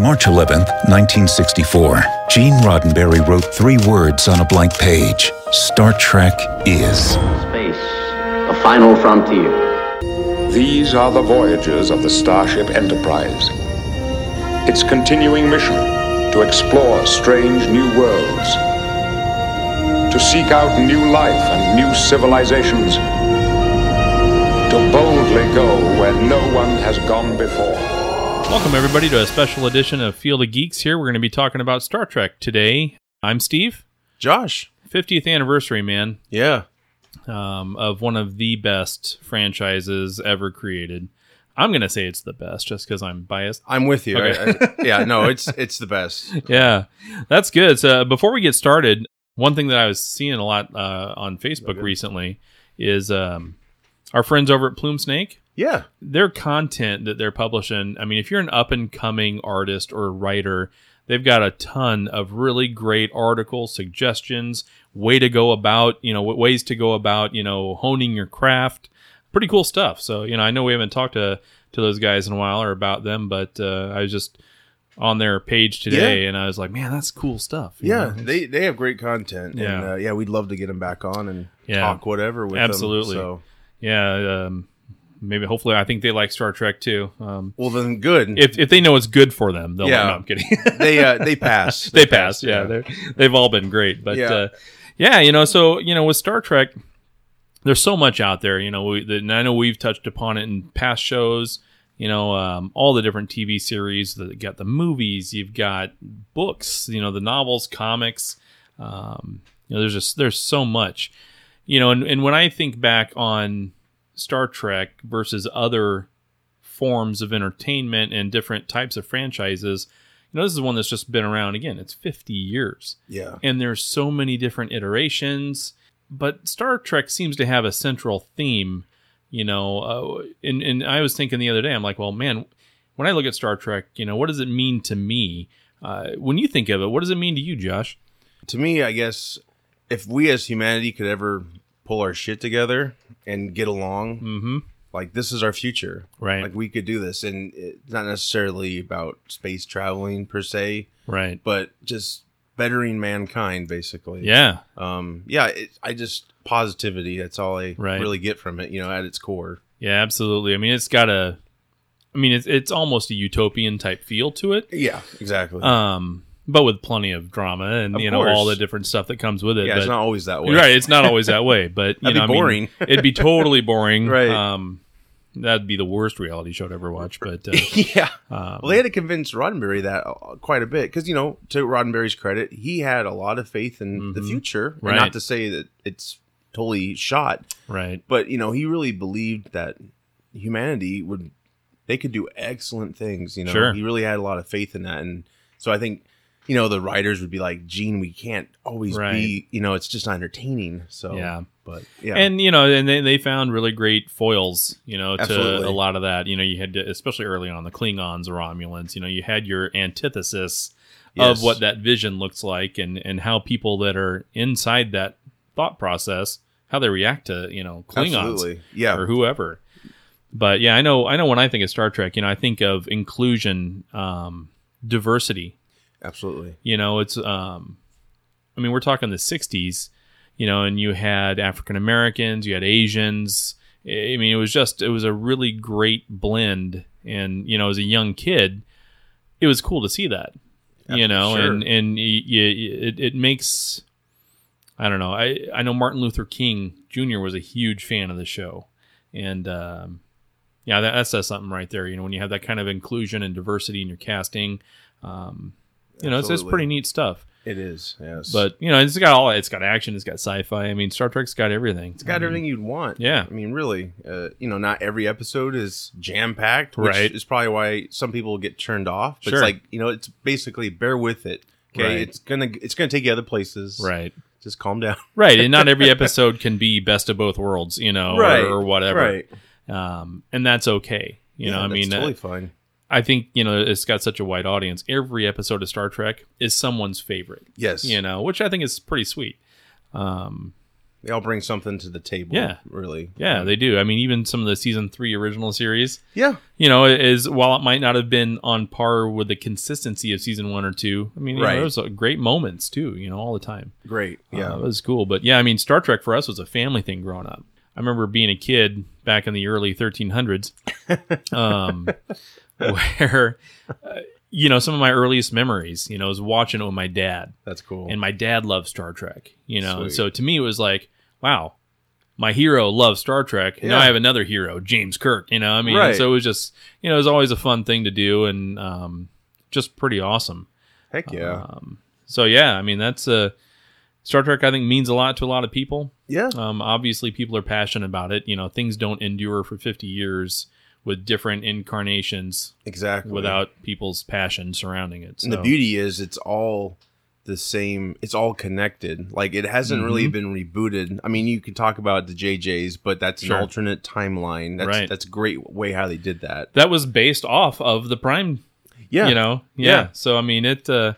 March 11, 1964. Gene Roddenberry wrote three words on a blank page Star Trek is. Space, the final frontier. These are the voyages of the Starship Enterprise. Its continuing mission to explore strange new worlds, to seek out new life and new civilizations, to boldly go where no one has gone before. Welcome, everybody, to a special edition of Field of Geeks. Here, we're going to be talking about Star Trek today. I'm Steve. Josh. 50th anniversary, man, Yeah. um, of one of the best franchises ever created. I'm going to say it's the best just because I'm biased. I'm with you. Okay. I- I- yeah, no, it's it's the best. Yeah, that's good. So, before we get started, one thing that I was seeing a lot uh, on Facebook recently is um, our friends over at Plume Snake. Yeah. their content that they're publishing i mean if you're an up and coming artist or writer they've got a ton of really great articles suggestions way to go about you know ways to go about you know honing your craft pretty cool stuff so you know i know we haven't talked to to those guys in a while or about them but uh, i was just on their page today and i was like man that's cool stuff Yeah, know? they they have great content. Yeah. And uh, yeah, we'd love to get them back on and Yeah. talk whatever with Absolutely. them. So, yeah um, maybe hopefully i think they like star trek too um, well then good. if, if they know it's good for them they'll Yeah. no, i'm kidding they uh, they pass. they passed. Yeah, they're, they've all been great. But Yeah. yeah. Uh, yeah, you know, so you know, with Star Trek, there's so much out there. You know, we, that- and I know we've touched upon it in past shows. You know, um, all the different TV series. That got the movies. You've got books. You know, the novels, comics. Um, you know, there's just there's so much. You know, and, and when I think back on Star Trek versus other forms of entertainment and different types of franchises, you know, this is one that's just been around again. It's 50 years. Yeah. And there's so many different iterations, but Star Trek seems to have a central theme, you know, uh, and, and I was thinking the other day, I'm like, well, man, when I look at Star Trek, you know, what does it mean to me? Uh, when you think of it, what does it mean to you, Josh? To me, I guess if we as humanity could ever pull our shit together and get along, Mm-hmm. like this is our future. Right. Like we could do this, and it's not necessarily about space traveling per se, Right. but just bettering mankind, basically. Yeah. um yeah it, i just positivity that's all i Right. really get from it you know at its core Yeah, absolutely. I mean, it's got a, I mean, it's, it's almost a utopian type feel to it. yeah exactly Um, but with plenty of drama and Of you know all the different stuff that comes with it. yeah but, it's not always that way Right, it's not always that way, but you know, be I mean, boring. it'd be totally boring. Right. Um, that'd be the worst reality show to ever watch. But uh, yeah um, well they had to convince roddenberry that uh, quite a bit because you know to roddenberry's credit he had a lot of faith in the future and Mm-hmm. Right. not to say that it's totally shot right, but you know he really believed that humanity would they could do excellent things you know Sure. he really had a lot of faith in that and so i think you know the writers would be like gene we can't always Right. be you know it's just not entertaining so Yeah. but yeah and you know, and they, they found really great foils, you know, to Absolutely. a lot of that. You know, you had to, especially early on the Klingons or Romulans. You know, you had your antithesis Yes. of what that vision looks like, and and how people that are inside that thought process how they react to you know Klingons. absolutely yeah or whoever. But yeah, I know. I know when I think of Star Trek, you know, I think of inclusion, um, diversity. Absolutely You know, it's. Um, I mean, we're talking the '60s, you know, and you had African Americans, you had Asians. I mean, it was just it was a really great blend, and you know, as a young kid, it was cool to see that. You know, Sure. and and y y- it, it makes I don't know. I I know Martin Luther King Jr. was a huge fan of the show, and um, yeah, that, that says something right there. You know, when you have that kind of inclusion and diversity in your casting, um, you know, it's, it's pretty neat stuff. it is yes But you know, it's got all it's got action, it's got sci-fi. I mean, Star Trek's got everything. it's got everything you'd want Yeah. i mean really uh, you know not every episode is jam packed which Right. is probably why some people get turned off but Sure. it's like you know it's basically bear with it okay Right. it's gonna it's gonna take you other places Right. just calm down Right, and not every episode can be best of both worlds, you know, Right, or, or whatever. right Um, and that's okay. You know, I that's mean, totally uh, fine I think you know it's got such a wide audience. Every episode of Star Trek is someone's favorite. yes You know, which I think is pretty sweet. Um, They all bring something to the table. Yeah. really. Yeah, they do. I mean, even some of the season three original series, Yeah, you know, is while it might not have been on par with the consistency of season one or two, I mean, know, Right. there was uh, great moments too, you know, all the time. great. Yeah, Uh, it was cool. But yeah, I mean, Star Trek for us was a family thing growing up. I remember being a kid back in the early 1300s, um, where, uh, you know, some of my earliest memories, you know, was watching it with my dad. that's cool. And my dad loved Star Trek, you know. Sweet. So to me, it was like, wow, my hero loves Star Trek. Now Yeah. I have another hero, James Kirk, you know. I mean, Right. so it was just, you know, it was always a fun thing to do and um, just pretty awesome. Heck yeah, Um, so yeah, I mean, that's uh, Star Trek. I think means a lot to a lot of people. yeah, Um, obviously, people are passionate about it. You know, things don't endure for 50 years with different incarnations exactly. without people's passion surrounding it. And the beauty is, it's all the same. It's all connected. Like it hasn't really Mm-hmm. been rebooted. I mean, you could talk about the JJ's, but that's Sure. an alternate timeline. That's Right. that's a great way how they did that. that was based off of the Prime. Yeah, You know, yeah. Yeah. So I mean, it. Uh,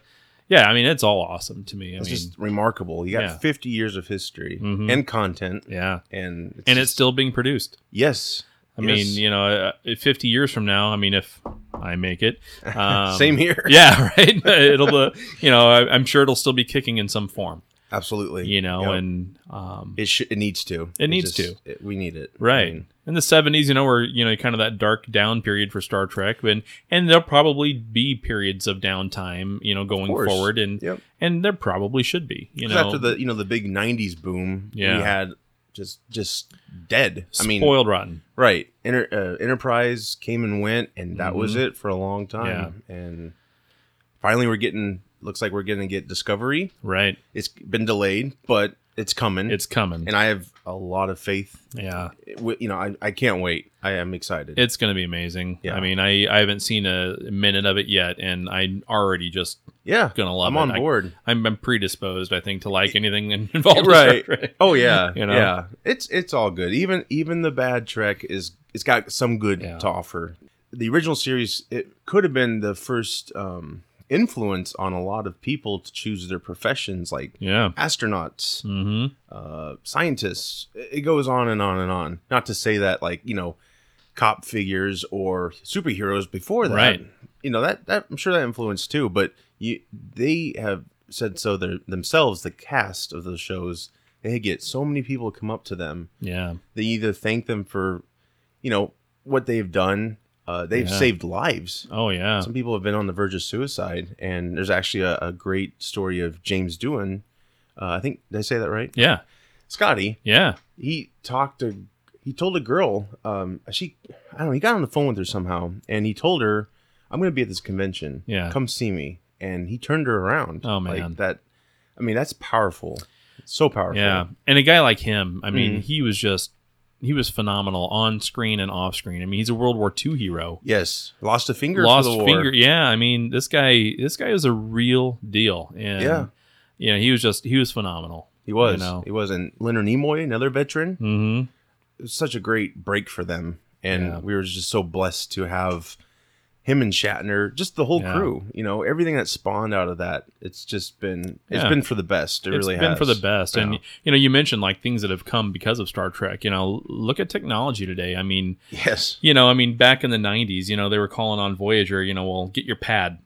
yeah, I mean, it's all awesome to me. I it's mean, just remarkable. You got yeah. 50 years of history Mhm. and content, yeah, and it's and it's still being produced. yes. I Yes. mean, you know, uh, 50 years from now, I mean, if I make it, um, same here. Yeah, right. it'll, uh, you know, I, I'm sure it'll still be kicking in some form. absolutely. You know, Yep. and um, it sh- it needs to. It needs just- it- we need it. I right mean, in the 70s, you know, we're you know kind of that dark down period for Star Trek, and and there'll probably be periods of downtime, you know, going forward, and Yep. and there probably should be, You know, after the you know the big 90s boom, Yeah. we had just just dead. I mean, spoiled rotten. Right. Enter, uh, Enterprise came and went, and that was it for a long time. And finally, we're getting. Looks like we're going to get Discovery. Right, It's been delayed, but it's coming. it's coming. and I have a lot of faith. yeah, You know, I, I can't wait. I am excited. it's going to be amazing. Yeah. I mean, I I haven't seen a minute of it yet, and I'm already just yeah, gonna love it. I'm it. on I- board. I'm, I'm predisposed, I think, to like anything involved right. Oh yeah, You know? yeah. It's it's all good. Even even the bad Trek is it's got some good Yeah. to offer. The original series it could have been the first um, influence on a lot of people to choose their professions, like Yeah. astronauts, Mm-hmm. uh, scientists. It goes on and on and on. Not to say that like you know, cop figures or superheroes before that. Right. You know that that I'm sure that influenced too. But you they have said so themselves. The cast of those shows they get so many people come up to them. Yeah. They either thank them for, you know, what they've done. Uh, they've Yeah. saved lives. Oh yeah. Some people have been on the verge of suicide, and there's actually a, a great story of James Doohan. Uh, I think did I say that right? Yeah. Scotty. Yeah. He talked to. He told a girl. Um, she. I don't know. He got on the phone with her somehow, and he told her, "I'm going to be at this convention. Yeah. come see me." And he turned her around. Oh, man. like that. I mean, that's powerful. So powerful. Yeah. And a guy like him, I mean, Mhm. he was just he was phenomenal on screen and off screen. I mean, he's a World War II hero. Yes. Lost a finger. Lost for the war. finger. Yeah. I mean, this guy this guy is a real deal. And Yeah. you know, he was just he was phenomenal. He was. You know. He was. And Leonard Nimoy, another veteran. Mm-hmm. It was such a great break for them, and Yeah. we were just so blessed to have him and Shatner, just the whole Yeah. crew. You know, everything that spawned out of that. It's just been. It's Yeah. been for the best. It It's really been has been for the best. And you know, you mentioned like things that have come because of Star Trek. You know, look at technology today. I mean, yes. you know, I mean, back in the '90s, you know, they were calling on Voyager. You know, well, get your pad.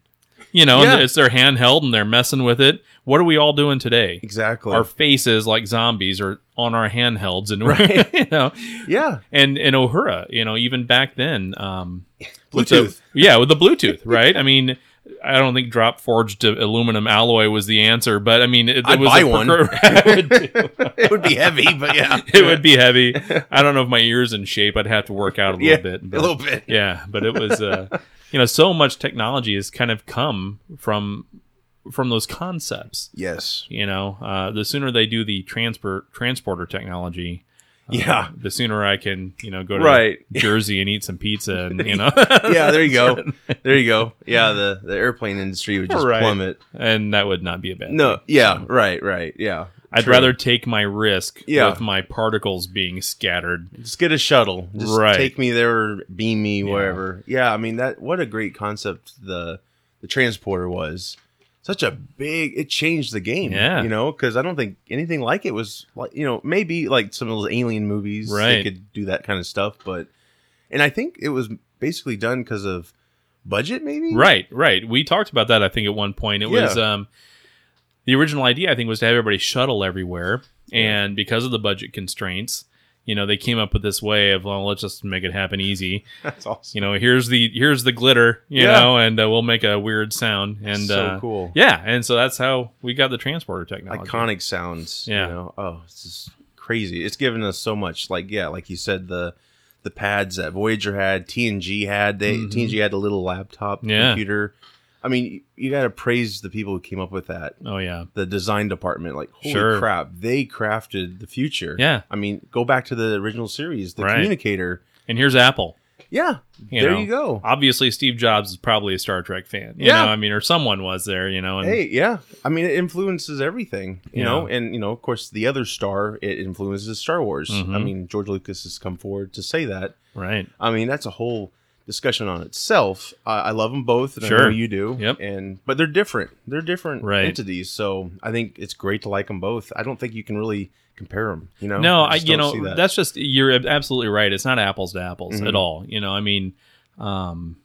You know, Yeah. and it's their handheld and they're messing with it. What are we all doing today? Exactly. Our faces, like zombies, are on our handhelds, and we're, you know, yeah. and and Uhura, you know, even back then, um, with the- Bluetooth. yeah, with the Bluetooth, right? I mean. I don't think drop forged aluminum alloy was the answer, but I mean, it, it I'd was buy a one. would it would be heavy, but yeah. it would be heavy. I don't know if my ears in shape. I'd have to work out a little yeah, bit. but- a little bit. yeah, but it was uh, you know so much technology has kind of come from from those concepts. Yes. You know, uh, the sooner they do the transport transporter technology, uh, Yeah. the sooner I can you know go to Right. Jersey and eat some pizza and you know Yeah. There you go. There you go. Yeah. The the airplane industry would just Right. plummet. and that would not be a bad. No. thing. Yeah. Right. Right. Yeah. I'd True. rather take my risk Yeah. with my particles being scattered. Just get a shuttle. Just Right. take me there, beam me wherever. Yeah, I mean that. What a great concept the the transporter was. Such a big. It changed the game. Yeah. you know, because I don't think anything like it was like you know maybe like some of those alien movies. Right. they could do that kind of stuff, but and I think it was basically done because of budget, maybe. Right, right. We talked about that. I think at one point it was um, the original idea. I think was to have everybody shuttle everywhere, and because of the budget constraints, you know, they came up with this way of well, let's just make it happen easy. That's awesome. You know, here's the here's the glitter, you Yeah. know, and uh, we'll make a weird sound. And So uh, cool. Yeah, and so that's how we got the transporter technology. iconic sounds. Yeah. You know, oh, it's just crazy. It's given us so much. Like, yeah, like you said, the the pads that Voyager had, TNG had. They TNG had a little laptop Mm-hmm. Yeah. computer. I mean, you got to praise the people who came up with that. Oh yeah, The design department, like holy Sure. crap, they crafted the future. Yeah. I mean, go back to the original series, the Right. communicator. and here's Apple. Yeah, You there know, you go. Obviously, Steve Jobs is probably a Star Trek fan. You Yeah. know, I mean, or someone was there. You know, and Hey, yeah. I mean, it influences everything, you Yeah. know, and you know, of course, the other star it influences Star Wars. I Mhm. mean, George Lucas has come forward to say that. right. I mean, that's a whole discussion on itself. I I love them both, and I Sure. know you do. Yep. And but they're different. They're different Right. entities. So I think it's great to like them both. I don't think you can really compare them. You know? No, I, just you know that. that's just you're absolutely right. It's not apples to apples Mhm. at all. You know, I mean, um,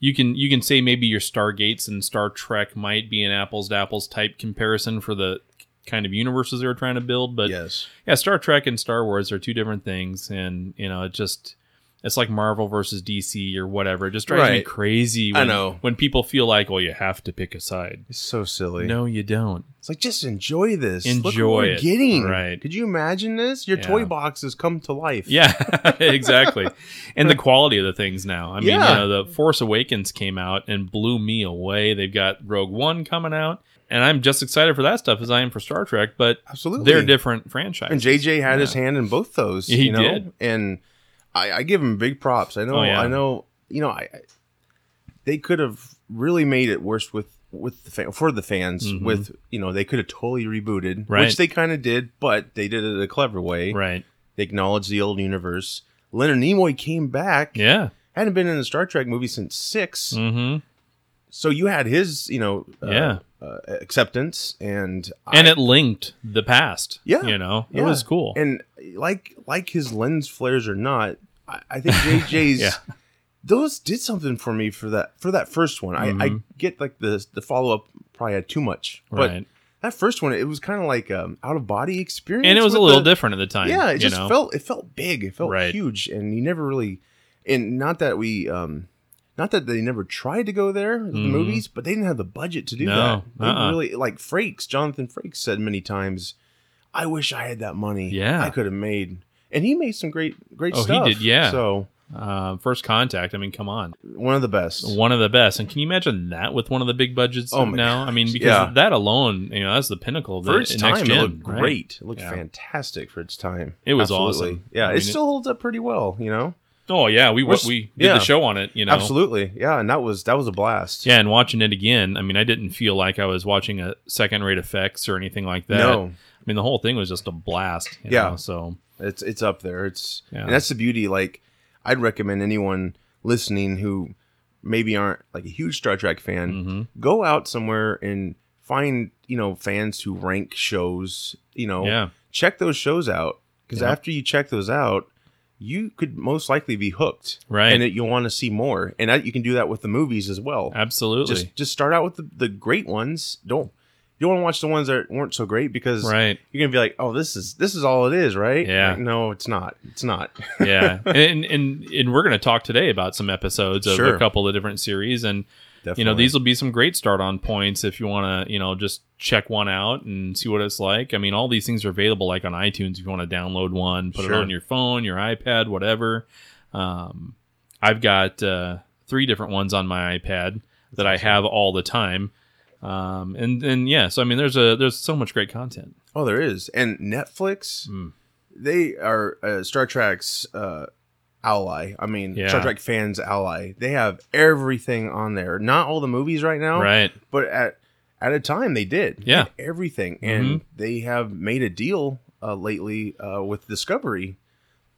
you can you can say maybe your Stargates and Star Trek might be an apples to apples type comparison for the kind of universes they're trying to build, but yes. yeah, Star Trek and Star Wars are two different things, and you know, it just it's like Marvel versus DC or whatever. It just drives me Right. crazy. I When, know. when people feel like, well, you have to pick a side. It's so silly. No, you don't. It's like just enjoy this. Enjoy it. getting. Right. Could you imagine this? Your Yeah. toy boxes come to life. Yeah, exactly. and the quality of the things now. I mean, Yeah. you know, the Force Awakens came out and blew me away. They've got Rogue One coming out, and I'm just excited for that stuff as I am for Star Trek. But Absolutely. they're different franchises. And JJ had his hand in both those. He you know? did. And I, I give him big props. I know. Oh, yeah. I know. You know. I, I they could have really made it worse with with the fan, for the fans. Mhm. With you know, they could have totally rebooted, Right. which they kind of did, but they did it a clever way. Right. They acknowledged the old universe. Leonard Nimoy came back. Yeah. Hadn't been in a Star Trek movie since 6 Mm-hmm. So you had his, you know, uh, Yeah. Uh, acceptance, and And I- it linked the past. Yeah. You know, it Yeah. was cool. And like like his lens flares or not, I, I think JJ's Yeah. those did something for me for that for that first one. I, I Mhm. get like the the follow up probably had too much, but right. that first one it was kind of like um out of body experience, And it was a little the- different at the time. Yeah, it just know? felt it felt big, it felt Right. huge, and you never really, and not that we um. Not that they never tried to go there, the Mhm. movies, but they didn't have the budget to do No, that. They uh-uh. really like Frakes. Jonathan Frakes said many times, "I wish I had that money. Yeah. I could have made." And he made some great, great Oh, he did, yeah. So Uh, first contact. I mean, come on. one of the best. One of the best. And can you imagine that with one of the big budgets Oh now? I mean, because yeah. that alone, you know, that's the pinnacle of the For its next time, gen, it looked right? great. It looked Yeah. fantastic for its time. It was Absolutely. awesome. Yeah, I it mean, still holds up pretty well. You know, Oh yeah, we we did yeah. the show on it. You know, absolutely. Yeah, and that was that was a blast. Yeah, and watching it again, I mean, I didn't feel like I was watching a second-rate effects or anything like that. No. I mean, the whole thing was just a blast. you Yeah. know, so It's it's up there. It's Yeah. and that's the beauty. Like I'd recommend anyone listening who maybe aren't like a huge Star Trek fan, mhm. go out somewhere and find you know fans who rank shows. You know, yeah, check those shows out because Yeah. after you check those out, you could most likely be hooked, Right. And it, you'll want to see more, and that, you can do that with the movies as well. absolutely. Just just start out with the, the great ones. Don't you don't want to watch the ones that weren't so great because right. you're gonna be like, oh, this is this is all it is, right? Yeah. Like, no, it's not. It's not. yeah, and and and we're going to talk today about some episodes of Sure. a couple of different series, and Definitely. you know these will be some great start on points if you want to you know just check one out and see what it's like. I mean, all these things are available like on iTunes if you want to download one, put Sure. it on your phone, your iPad, whatever. Um, I've got uh, three different ones on my iPad that I have all the time. Um, and and yeah, so I mean, there's a there's so much great content. Oh, there is. And Netflix, Mm. they are uh, Star Trek's uh, ally. I mean, Yeah. Star Trek fans' ally. They have everything on there. Not all the movies right now, Right. but at at a time they did. Yeah. They everything, and they have made a deal uh, lately uh, with Discovery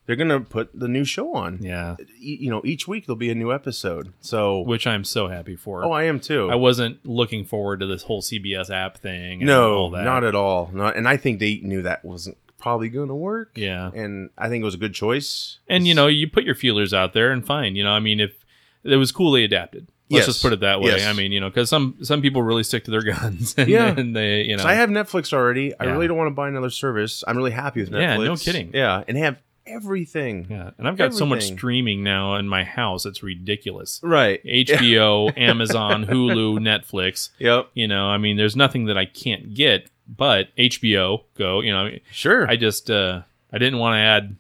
they're gonna put the new show on. Yeah, E- you know, each week there'll be a new episode. So, which I'm so happy for. oh, I am too. I wasn't looking forward to this whole CBS app thing. And no, all that. not at all. Not, and I think they knew that wasn't probably going to work. Yeah. and I think it was a good choice. And you know, you put your feelers out there, and fine. You know, I mean, if it was cool, they adapted. Let's Yes. just put it that way. Yes. I mean, you know, because some some people really stick to their guns. And, Yeah. and they, you know, So I have Netflix already. I Yeah. really don't want to buy another service. I'm really happy with Netflix. Yeah, no kidding. Yeah, and they have everything. yeah, and I've got so much streaming now in my house. It's ridiculous. Right. HBO, Amazon, Hulu, Netflix. Yep. You know, I mean, there's nothing that I can't get, but HBO Go. You know, I mean, Sure. I just uh I didn't want to add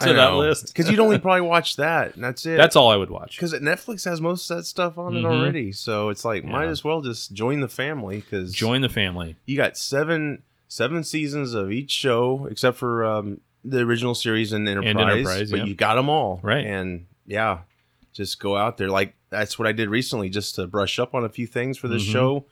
to that list because you'd only probably watch that, and that's it. That's all I would watch. because Netflix has most of that stuff on it Mhm. already. So it's like might as well just join the family because Join the family. you got seven seven seasons of each show except for um, the original series and Enterprise. Enterprise, but yeah. you got them all Right. And yeah, just go out there. Like that's what I did recently, just to brush up on a few things for this Mhm. show.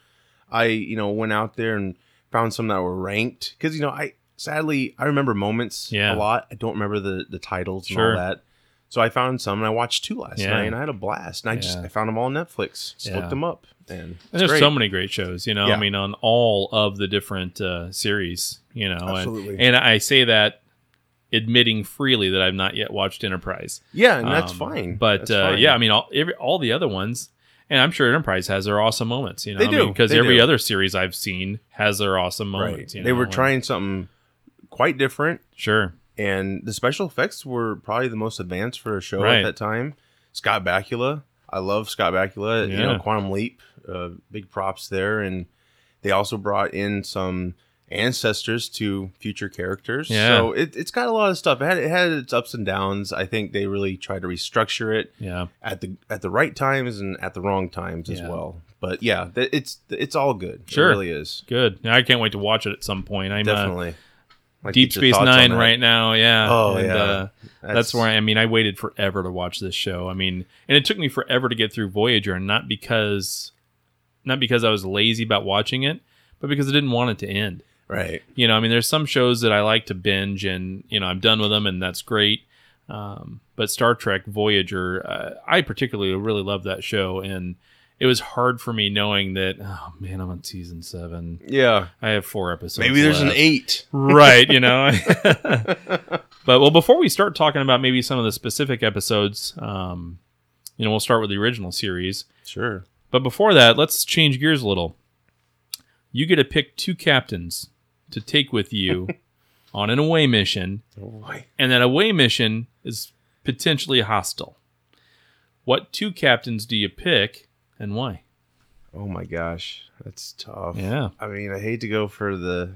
I you know went out there and found some that were ranked because you know I sadly I remember moments Yeah. a lot. I don't remember the the titles Sure. and all that. So I found some and I watched two last Yeah. night and I had a blast. And I just I found them all on Netflix. Just looked them up and, And there's great. so many great shows, you know. I mean, on all of the different uh, series, you know. and- Absolutely. And, I say that admitting freely that I've not yet watched Enterprise. Yeah, and that's Um, fine. But That's uh, fine. yeah, I mean, all every, all the other ones, and I'm sure Enterprise has their awesome moments. You know, They do. because They every do. other series I've seen has their awesome moments. right. You they were trying something quite different, Sure. and the special effects were probably the most advanced for a show Right. at that time. Scott Bakula, I love Scott Bakula. You know, Quantum Leap, uh, big props there, and they also brought in some ancestors to future characters. Yeah. So it, it's got a lot of stuff. It had it had its ups and downs. I think they really tried to restructure it Yeah. at the at the right times and at the wrong times as well. But yeah, it's it's all good. Sure. It really is. Good. I can't wait to watch it at some point. I'm uh, Definitely. Like, Deep Space Nine right now. Yeah. Oh, And, yeah. uh, that's, where I, I mean I waited forever to watch this show. I mean, and it took me forever to get through Voyager, and not because not because I was lazy about watching it, but because I didn't want it to end. Right. You know, I mean, there's some shows that I like to binge, and you know, I'm done with them, and that's great. Um, but Star Trek Voyager, uh, I particularly really love that show, and it was hard for me knowing that. Oh man, I'm on season seven. Yeah. I have four episodes. Maybe there's an eight. right? You know. but well, before we start talking about maybe some of the specific episodes, um, you know, we'll start with the original series. Sure. But before that, let's change gears a little. You get to pick two captains to take with you on an away mission, Oh and that away mission is potentially hostile. What two captains do you pick, and why? Oh my gosh, that's tough. Yeah. I mean, I hate to go for the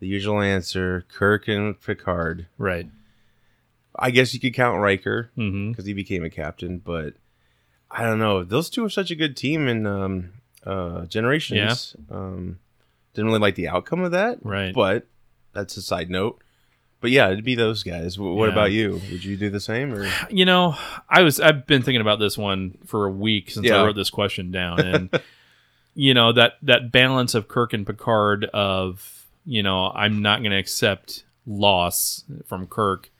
the usual answer, Kirk and Picard. Right. I guess you could count Riker Mm-hmm. because he became a captain, but I don't know. Those two are such a good team in um, uh, Generations. Um, didn't really like the outcome of that, Right. But that's a side note. But yeah, it'd be those guys. Wh- What Yeah. about you? Would you do the same? Or You know, I was I've been thinking about this one for a week since Yeah. I wrote this question down, and you know that that balance of Kirk and Picard of you know I'm not going to accept loss from Kirk,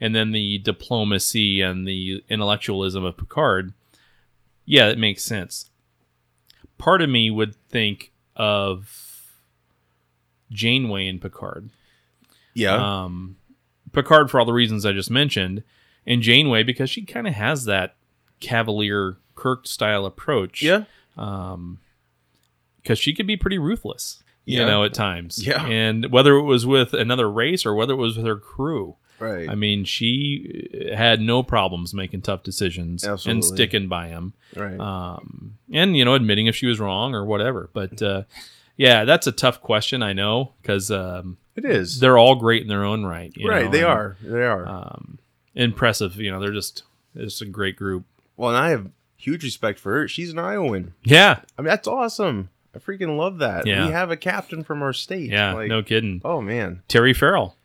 and then the diplomacy and the intellectualism of Picard. Yeah, it makes sense. Part of me would think of Janeway and Picard yeah, um, Picard for all the reasons I just mentioned, and Janeway because she kind of has that cavalier Kirk style approach. yeah, Um, because she could be pretty ruthless, you know, at times. Yeah. And whether it was with another race or whether it was with her crew, right. I mean, she had no problems making tough decisions and sticking by them. right. Um, and you know, admitting if she was wrong or whatever. But uh, yeah, that's a tough question. I know because um, it is they're all great in their own right. you right. know, they and, are. They are. um, impressive. You know, they're just it's a great group. well, and I have huge respect for her. She's an Iowan. Yeah, I mean, that's awesome. I freaking love that. Yeah. We have a captain from our state. yeah, Like, no kidding. Oh man. Terry Farrell,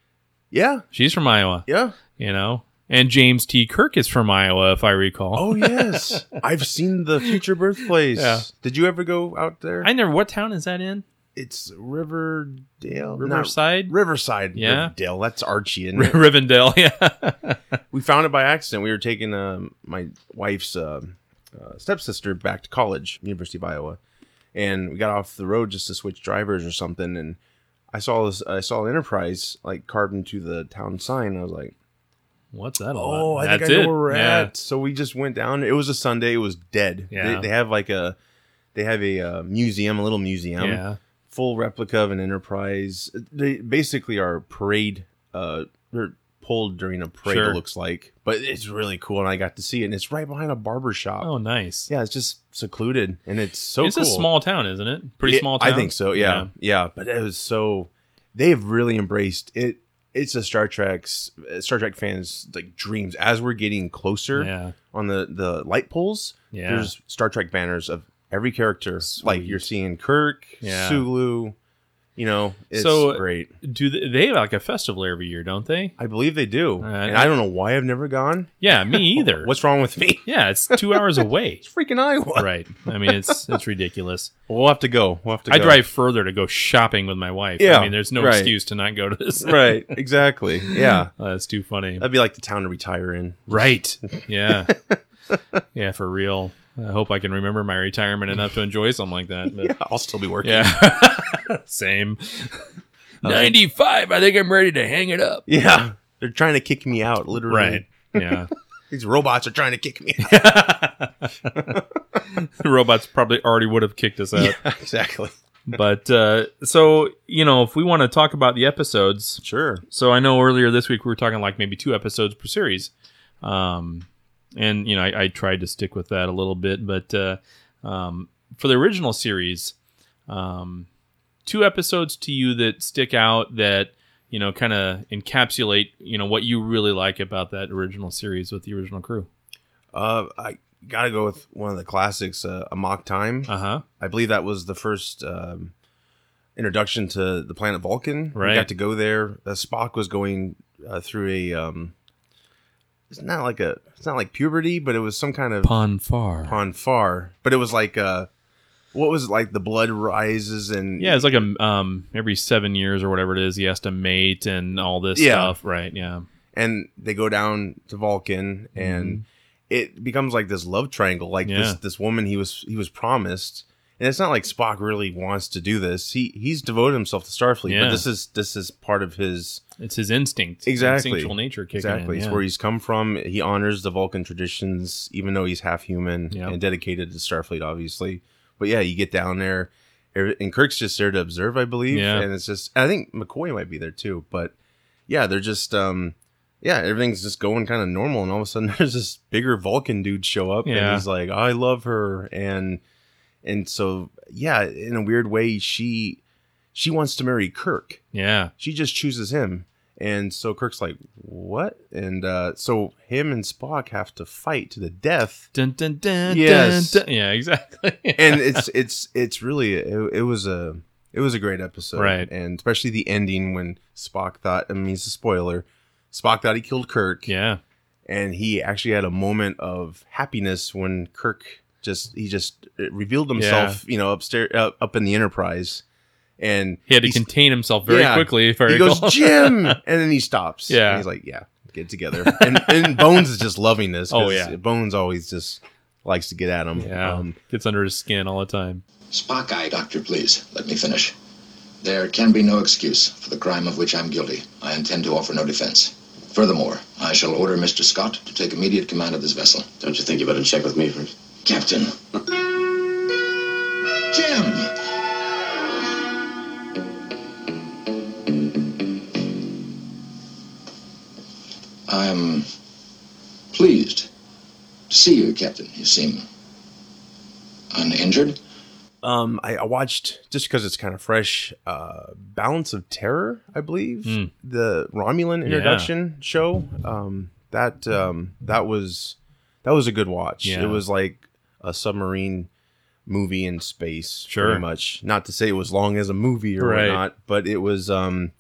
Yeah. she's from Iowa. Yeah. You know, and James T. Kirk is from Iowa, if I recall. Oh yes. I've seen the future birthplace. Yeah. Did you ever go out there? I never. What town is that in? it's Riverdale, Riverside, Riverside, Yeah. Riverdale. That's Archie, and R- Rivendell. Yeah. we found it by accident. We were taking um, my wife's um uh, stepsister back to college, University of Iowa, and we got off the road just to switch drivers or something. And I saw this. I saw an Enterprise like carved into the town sign. I was like, What's that all "Oh, about? I That's think I know it. where we're Yeah. at." So we just went down. It was a Sunday. It was dead. Yeah. They, they have like a they have a uh, museum, a little museum, Yeah. full replica of an Enterprise. They basically are parade. Uh, they're pulled during a parade. Sure. It looks like, but it's really cool, and I got to see it. And it's right behind a barber shop. Oh, nice. Yeah, it's just secluded, and it's so it's cool. a small town, isn't it? Pretty It- small town. I think so. Yeah, yeah, But it was so. They've really embraced it. It's a Star Trek's uh, Star Trek fans like dreams. As we're getting closer Yeah. on the the light poles, Yeah. there's Star Trek banners of every character. Like you're seeing Kirk, Yeah. Sulu. You know, it's So- great. Do they, they have like a festival every year, don't they? I believe they do, Uh, and I don't know why I've never gone. Yeah, me either. What's wrong with me? yeah, it's two hours away. It's freaking Iowa. right. I mean, it's it's ridiculous. We'll have to go. We'll have to. I go. drive further to go shopping with my wife. Yeah, I mean, there's no right. excuse to not go to this. Right. Exactly. Yeah. Uh, that's too funny. That'd be like the town to retire in. Right. Yeah. yeah, for real. I hope I can remember my retirement enough to enjoy something like that. But Yeah, I'll still be working. yeah. Same. 95. I think I'm ready to hang it up. Yeah. They're trying to kick me out, literally. Right. Yeah. These robots are trying to kick me out. the robots probably already would have kicked us out. yeah, exactly. But uh, so, you know, if we want to talk about the episodes, Sure. so I know earlier this week we were talking like maybe two episodes per series. Um, and, you know, I, I tried to stick with that a little bit. But uh, um, for the original series, um, two episodes to you that stick out that, you know, kind of encapsulate, you know, what you really like about that original series with the original crew. Uh, I gotta go with one of the classics, uh, Amok Time. Uh huh. I believe that was the first um, introduction to the planet Vulcan. Right. We got to go there. Uh, Spock was going uh, through a. It's not like a. It's not like puberty, but it was some kind of Pon farr. on far. But it was like uh, what was it like? The blood rises and Yeah, it's like a um every seven years or whatever it is, he has to mate and all this Yeah. stuff, right? Yeah, and they go down to Vulcan and it becomes like this love triangle like this Mm-hmm. Yeah. this woman he was he was promised and it's not like Spock really wants to do this he he's devoted himself to Starfleet Yeah. but this is this is part of his it's his instinct, Exactly. instinctual nature kicking exactly in. it's yeah. where he's come from he honors the Vulcan traditions even though he's half human Yeah. and dedicated to Starfleet obviously but yeah you get down there and Kirk's just there to observe I believe Yeah. and it's just I think McCoy might be there too but yeah, they're just um yeah, everything's just going kind of normal and all of a sudden there's this bigger Vulcan dude show up Yeah. and he's like, I love her and and so yeah, in a weird way she she wants to marry Kirk. yeah, She just chooses him. And so Kirk's like, "What?" And uh so him and Spock have to fight to the death. dun, dun, dun, Yes. dun, dun. yeah, exactly. And it's it's it's really it, it was a it was a great episode. Right. And especially the ending when Spock thought I mean it's a spoiler. Spock thought he killed Kirk. yeah, and he actually had a moment of happiness when Kirk just he just revealed himself, you know, upstairs uh, up in the Enterprise, and he had to contain himself very yeah. quickly. If I He goes, recall. Jim, and then he stops. Yeah. and he's like, yeah, get together. And, and Bones is just loving this. Oh, yeah. Bones always just likes to get at him. yeah, Um, gets under his skin all the time. Spock, I, Doctor, please, let me finish. There can be no excuse for the crime of which I'm guilty. I intend to offer no defense. Furthermore, I shall order Mr. Scott to take immediate command of this vessel. Don't you think you better check with me first? Captain. Jim! I'm pleased to see you, Captain. You seem uninjured. Um, I, I watched just because it's kind of fresh. Uh, Balance of Terror, I believe, Hmm. the Romulan introduction show. Um, that um, that was that was a good watch. Yeah. It was like a submarine movie in space, Sure. pretty much. Not to say it was long as a movie or Right. whatnot, but it was. Um,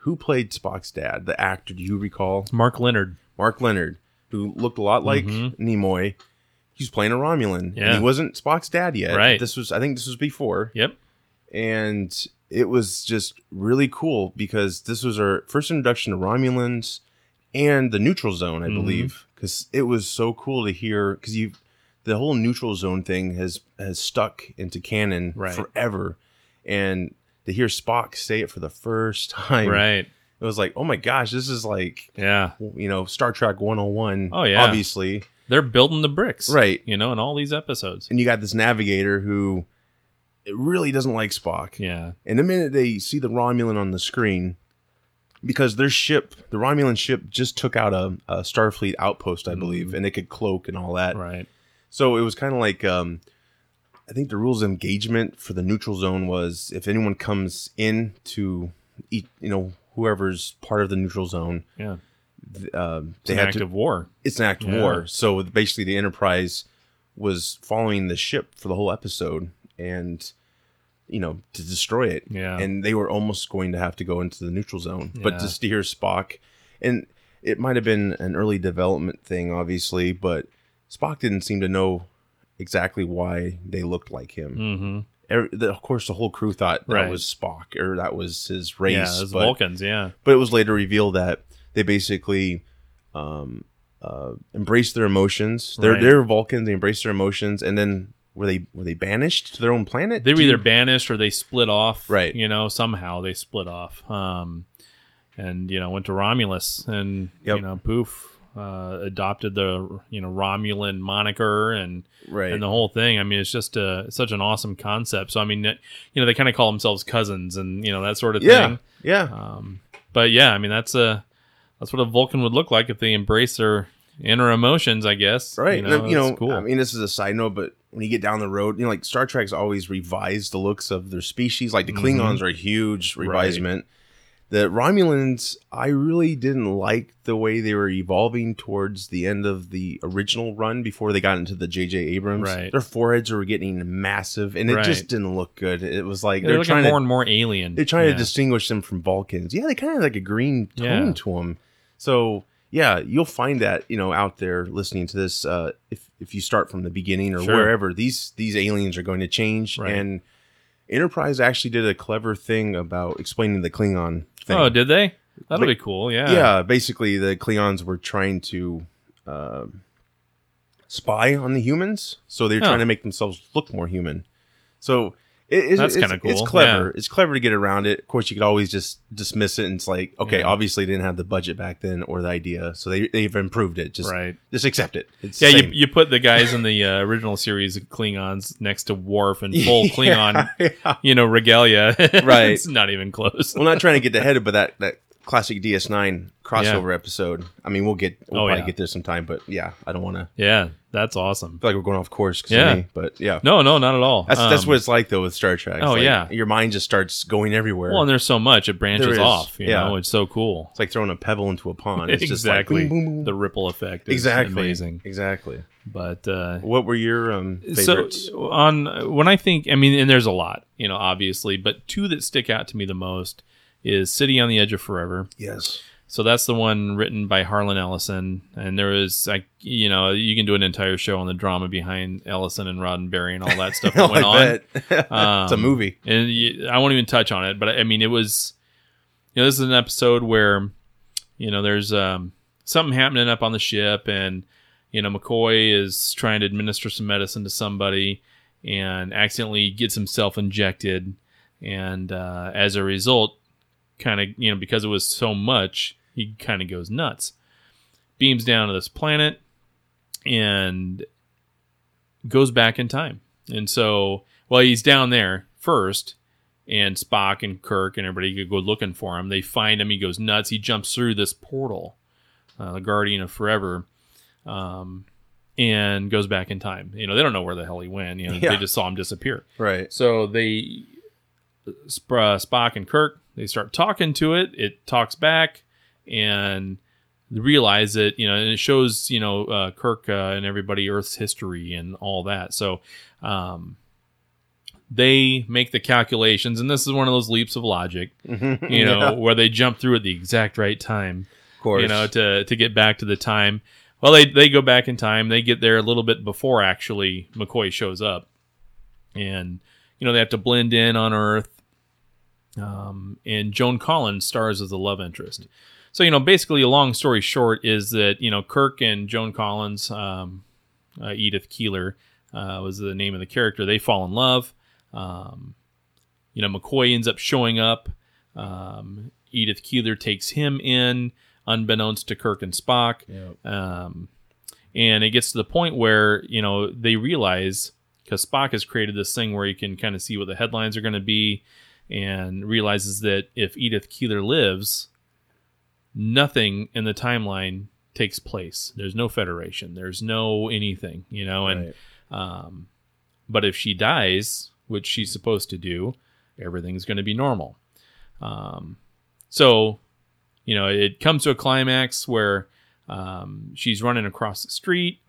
who played Spock's dad? The actor? Do you recall? Mark Lenard. Mark Lenard, who looked a lot like Nimoy. He was playing a Romulan. Mm-hmm. Yeah. And he wasn't Spock's dad yet. Right. This was, I think, this was before Yep. and it was just really cool because this was our first introduction to Romulans and the neutral zone, I Mhm. believe, because it was so cool to hear because you the whole neutral zone thing has has stuck into canon Right. forever, and to hear Spock say it for the first time, Right. it was like, oh my gosh, this is like Yeah. you know Star Trek 101. Oh, yeah. obviously, They're building the bricks. Right. You know, in all these episodes. and you got this navigator who it really doesn't like Spock. Yeah. And the minute they see the Romulan on the screen, because their ship, the Romulan ship, just took out a, a Starfleet outpost, I mm. believe, and it could cloak and all that. Right. So it was kind of like, um, I think the rules of engagement for the neutral zone was if anyone comes in to, eat, you know, whoever's part of the neutral zone, Yeah. th- It's they an had act to. of war. It's an act of Yeah. war. So basically, the Enterprise was following the ship for the whole episode, and you know to destroy it. Yeah. And they were almost going to have to go into the neutral zone, Yeah. but just to hear Spock, and it might have been an early development thing, obviously, but Spock didn't seem to know exactly why they looked like him. Mm-hmm. Every- the- of course, the whole crew thought that Right. was Spock or that was his race. Yeah. But- Vulcans. Yeah. but it was later revealed that they basically um, uh, embraced their emotions. They're Right. they're Vulcans. They embraced their emotions, and then were they were they banished to their own planet? They were either banished or they split off. Right. You know, somehow they split off. Um, and you know went to Romulus, and Yep. you know, poof, uh, adopted the you know Romulan moniker and right. and the whole thing. I mean, it's just uh it's such an awesome concept. So I mean, you know, they kind of call themselves cousins and you know that sort of yeah, thing. yeah, Um, but yeah, I mean that's a that's what a Vulcan would look like if they embrace their inner emotions. I guess. right. You know, know, you know cool. I mean, this is a side note, but when you get down the road, you know, like Star Trek's always revised the looks of their species. Like the Mhm. Klingons are a huge revisement. The Romulans, I really didn't like the way they were evolving towards the end of the original run before they got into the J.J. Abrams. Right. Their foreheads were getting massive, and it Right. just didn't look good. It was like they're, they're, looking trying more to and more alien. they're trying Yeah. to distinguish them from Vulcans. Yeah, they kind of like a green tone Yeah. to them. So yeah, you'll find that you know out there listening to this. Uh, if if you start from the beginning or Sure. wherever, these these aliens are going to change. Right. And Enterprise actually did a clever thing about explaining the Klingon thing. Oh, did they? That'll But- be cool. Yeah. yeah. basically the Klingons were trying to uh, spy on the humans, so they're Huh. trying to make themselves look more human. So it, it's, That's kinda cool. It's clever. yeah. It's clever to get around it. Of course, you could always just dismiss it, and it's like, okay, Yeah. obviously they didn't have the budget back then or the idea, so they they've improved it. Just Right. just accept it. It's Yeah, you, you put the guys in the uh, original series of Klingons next to Worf and full Klingon, Yeah. you know, regalia. Right. it's not even close. Well, not trying to get ahead of, but that that classic DS9 crossover episode. I mean, we'll get we'll Oh, probably yeah. get there sometime, but yeah, I don't want to. yeah, that's awesome. feel like we're going off course. Yeah. me, but yeah. No, no, not at all. That's that's Um, what it's like though with Star Trek. It's Oh, like yeah. your mind just starts going everywhere. Well, and there's so much it branches off. You yeah. know, it's so cool. it's like throwing a pebble into a pond. It's just like exactly. boom, boom, boom. The ripple effect exactly amazing. Exactly. But uh, What were your um, favorites? So on when I think, I mean, and there's a lot, you know, obviously, but two that stick out to me the most is City on the Edge of Forever. yes. So that's the one written by Harlan Ellison, and there is like you know you can do an entire show on the drama behind Ellison and Roddenberry and all that stuff that went on. bet. it's a Um, movie. and you, I won't even touch on it. But I mean, it was, you know, this is an episode where, you know, there's um, something happening up on the ship, and you know, McCoy is trying to administer some medicine to somebody, and accidentally gets himself injected, and uh, as a result, kind of, you know, because it was so much, he kind of goes nuts. Beams down to this planet, and goes back in time. And so, well, he's down there first, and Spock and Kirk and everybody go looking for him. They find him. He goes nuts. He jumps through this portal, uh, the Guardian of Forever, um, and goes back in time. You know, they don't know where the hell he went. You know, Yeah. they just saw him disappear. Right. So they, Sp- uh, Spock and Kirk, they start talking to it. It talks back, and realize that you know, and it shows you know uh, Kirk uh, and everybody Earth's history and all that. So um, they make the calculations, and this is one of those leaps of logic, you know, Yeah, where they jump through at the exact right time of course. you know, to to get back to the time. Well, they they go back in time. They get there a little bit before actually McCoy shows up, and you know they have to blend in on Earth. Um, and Joan Collins stars as the love interest. So you know, basically, a long story short is that you know Kirk and Joan Collins, um, uh, Edith Keeler uh, was the name of the character. They fall in love. Um, you know, McCoy ends up showing up. Um, Edith Keeler takes him in, unbeknownst to Kirk and Spock. Um, and it gets to the point where you know they realize because Spock has created this thing where you can kind of see what the headlines are going to be, and realizes that if Edith Keeler lives, nothing in the timeline takes place. There's no Federation. There's no anything, you know, and um, but if she dies, which she's supposed to do, everything's going to be normal. Um, so, you know, it comes to a climax where um, she's running across the street,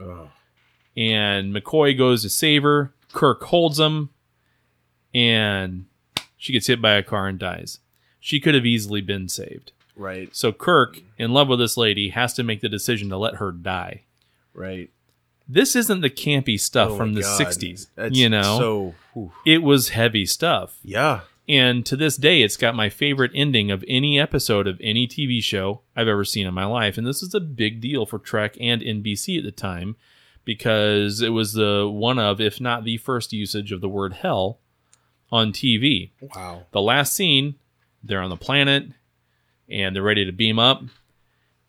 and McCoy goes to save her. Kirk holds him, and she gets hit by a car and dies. She could have easily been saved. Right. So Kirk, in love with this lady, has to make the decision to let her die. Right. This isn't the campy stuff Oh from the God. 60s. That's you know, So. it was heavy stuff. Yeah. And to this day, it's got my favorite ending of any episode of any TV show I've ever seen in my life. And this is a big deal for Trek and NBC at the time because it was the one of, if not the first usage of the word hell on TV. Wow. The last scene, they're on the planet and they're ready to beam up.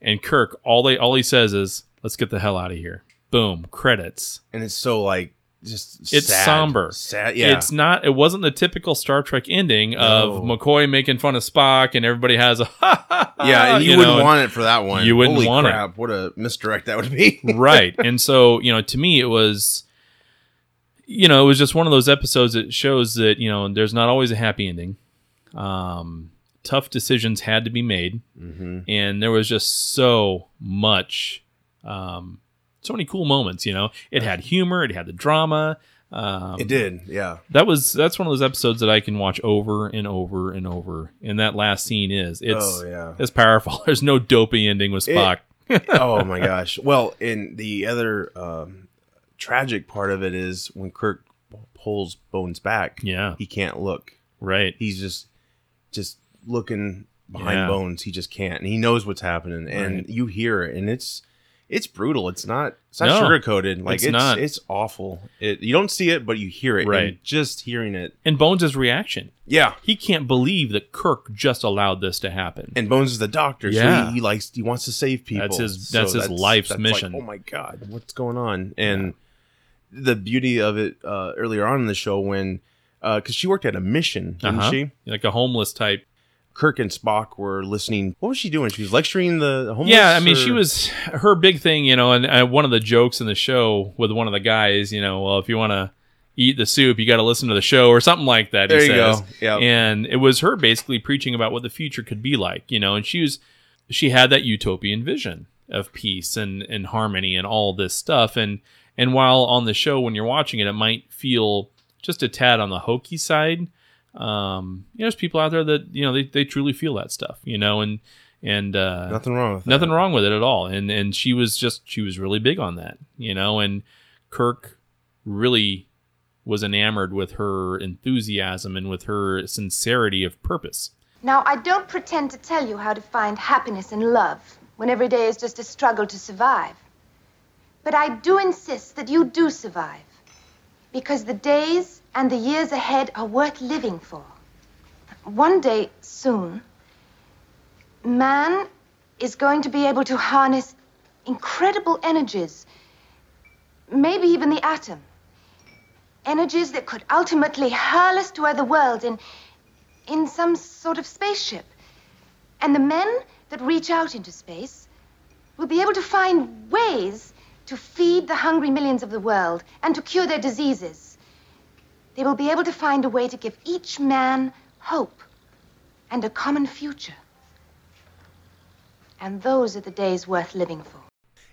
And Kirk, all they all he says is, "Let's get the hell out of here." Boom, credits. And it's so like just It's sad. somber. Sad. Yeah. It's not. It wasn't the typical Star Trek ending of. McCoy making fun of Spock and everybody has a ha ha. ha, yeah, and you, know, wouldn't and- want it for that one. You wouldn't Holy want it. crap, What a misdirect that would be. right. And so, you know, to me, it was, you know, it was just one of those episodes that shows that, you know, there's not always a happy ending. Um, tough decisions had to be made. mm-hmm. And there was just so much, um, so many cool moments, you know. It had humor, it had the drama. Um, It did. Yeah. That was that's one of those episodes that I can watch over and over and over. And that last scene is it's oh yeah. it's powerful. There's no dopey ending with It- Spock. oh my gosh. Well, in the other um, tragic part of it is when Kirk pulls Bones back. Yeah. He can't look. right. He's just just looking behind Yeah. Bones. He just can't, and he knows what's happening, and Right. you hear it, and it's it's brutal. It's not it's not No, sugar coated. Like it's it's not. it's awful. It you don't see it, but you hear it. Right. And just hearing it. And Bones' reaction. Yeah. He can't believe that Kirk just allowed this to happen. And Bones is the doctor, Yeah. so he, he likes he wants to save people. That's his- So that's his life's like, mission. oh my god, what's going on? And the beauty of it uh, earlier on in the show when because she worked at a mission, didn't Uh-huh. she? like a homeless type. Kirk and Spock were listening. What was she doing? She was lecturing the homeless. Yeah, I mean, she was her big thing, you know. And uh, one of the jokes in the show with one of the guys, you know, well, if you want to eat the soup, you got to listen to the show or something like that. he There you says. go. Yeah. and it was her basically preaching about what the future could be like, you know. And she was she had that utopian vision of peace and and harmony and all this stuff. And and while on the show, when you're watching it, it might feel just a tad on the hokey side. Um, you know, there's people out there that you know they, they truly feel that stuff, you know, and and uh, nothing wrong with that. nothing wrong with it at all and and she was just she was really big on that you know and kirk really was enamored with her enthusiasm and with her sincerity of purpose Now, I don't pretend to tell you how to find happiness in love when every day is just a struggle to survive. But I do insist that you do survive. Because the days and the years ahead are worth living for. One day soon, man is going to be able to harness incredible energies, maybe even the atom. Energies that could ultimately hurl us to other worlds in in some sort of spaceship. And the men that reach out into space will be able to find ways to feed the hungry millions of the world and to cure their diseases. They will be able to find a way to give each man hope and a common future. And those are the days worth living for.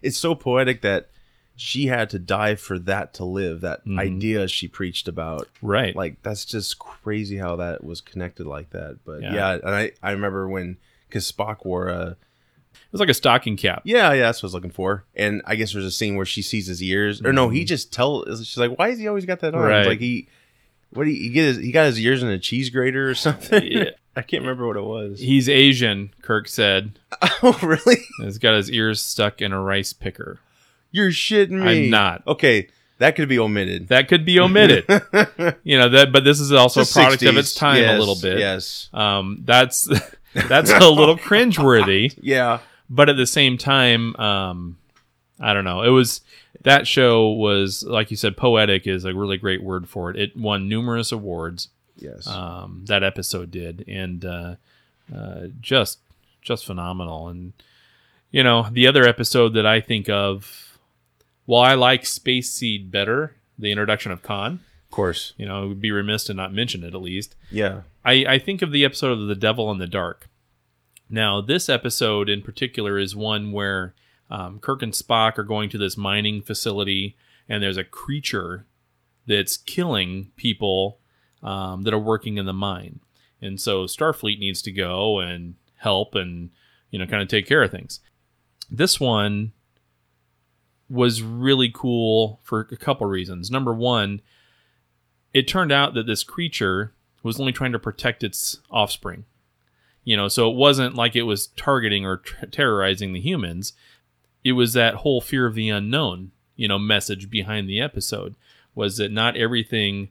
It's so poetic that she had to die for that to live. That Mhm. idea she preached about. right Like that's just crazy how that was connected like that. But Yeah. yeah, and I I remember when because Spock wore a it was like a stocking cap yeah yeah that's what I was looking for. And I guess there's a scene where she sees his ears or no he just tell she's like why has he always got that on? It's Mm-hmm. Right. Like he What do you, he get? His, he got his ears in a cheese grater or something. Yeah. I can't remember what it was. He's Asian, Kirk said. oh, really? He's got his ears stuck in a rice picker. You're shitting me. I'm not. Okay, that could be omitted. That could be omitted. you know that, but this is also a It's the product of 60s. its time Yes, a little bit. Yes. Um, that's that's a little cringeworthy. Yeah. but at the same time, um, I don't know. It was that show was like you said, poetic is a really great word for it. It won numerous awards. Yes. Um, that episode did, and uh, uh, just just phenomenal. And you know, the other episode that I think of, while I like Space Seed better, the introduction of Khan. of course. You know, it would be remiss to not mention it at least. Yeah. I, I think of the episode of The Devil in the Dark. Now, this episode in particular is one where um, Kirk and Spock are going to this mining facility, and there's a creature that's killing people um, that are working in the mine. And so Starfleet needs to go and help and, you know, kind of take care of things. This one was really cool for a couple reasons. Number one, it turned out that this creature was only trying to protect its offspring. You know, so it wasn't like it was targeting or t- terrorizing the humans. It was that whole fear of the unknown, you know, message behind the episode was that not everything,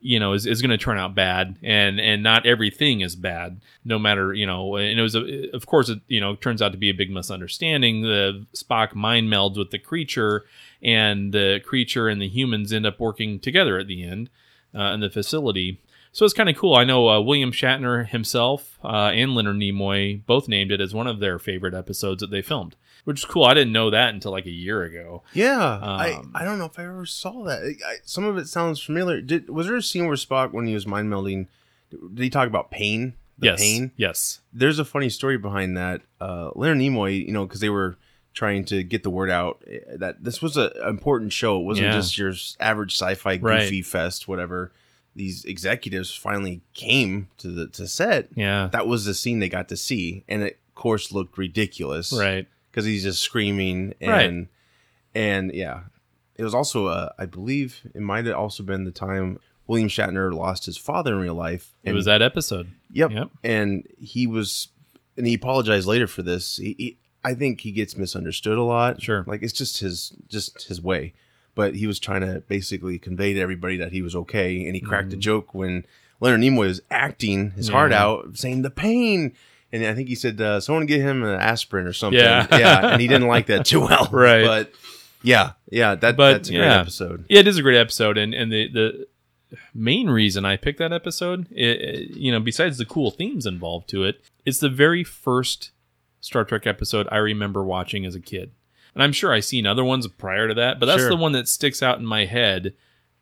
you know, is, is going to turn out bad and, and not everything is bad, no matter, you know, and it was, a, of course, it, you know, turns out to be a big misunderstanding. The Spock mind melds with the creature and the creature and the humans end up working together at the end uh, in the facility. So it's kind of cool. I know uh, William Shatner himself uh, and Leonard Nimoy both named it as one of their favorite episodes that they filmed, which is cool. I didn't know that until like a year ago. Yeah. Um, I, I don't know if I ever saw that. I, some of it sounds familiar. Did was there a scene where Spock, when he was mind melding, did he talk about pain? The yes. pain. Yes. There's a funny story behind that. Uh, Leonard Nimoy, you know, because they were trying to get the word out eh, that this was an important show. It wasn't Yeah. just your average sci-fi Right. goofy fest, whatever. These executives finally came to the to set. Yeah. That was the scene they got to see, and it of course looked ridiculous, Right. Because he's just screaming and Right. and yeah, it was also a, I believe it might have also been the time William Shatner lost his father in real life. It was that episode. Yep. Yep. And he was, and he apologized later for this. He, he, I think he gets misunderstood a lot. Sure. Like it's just his, just his way. But he was trying to basically convey to everybody that he was okay. And he cracked a joke when Leonard Nimoy was acting his heart Mm-hmm. Out, saying the pain. And I think he said, uh, someone get him an aspirin or something. Yeah. yeah. And he didn't like that too well. Right. But yeah, yeah, that, But, that's a great episode. Yeah, it is a great episode, and and the the main reason I picked that episode, i i- you know, besides the cool themes involved to it, it's the very first Star Trek episode I remember watching as a kid, and I'm sure I've seen other ones prior to that, but that's Sure. the one that sticks out in my head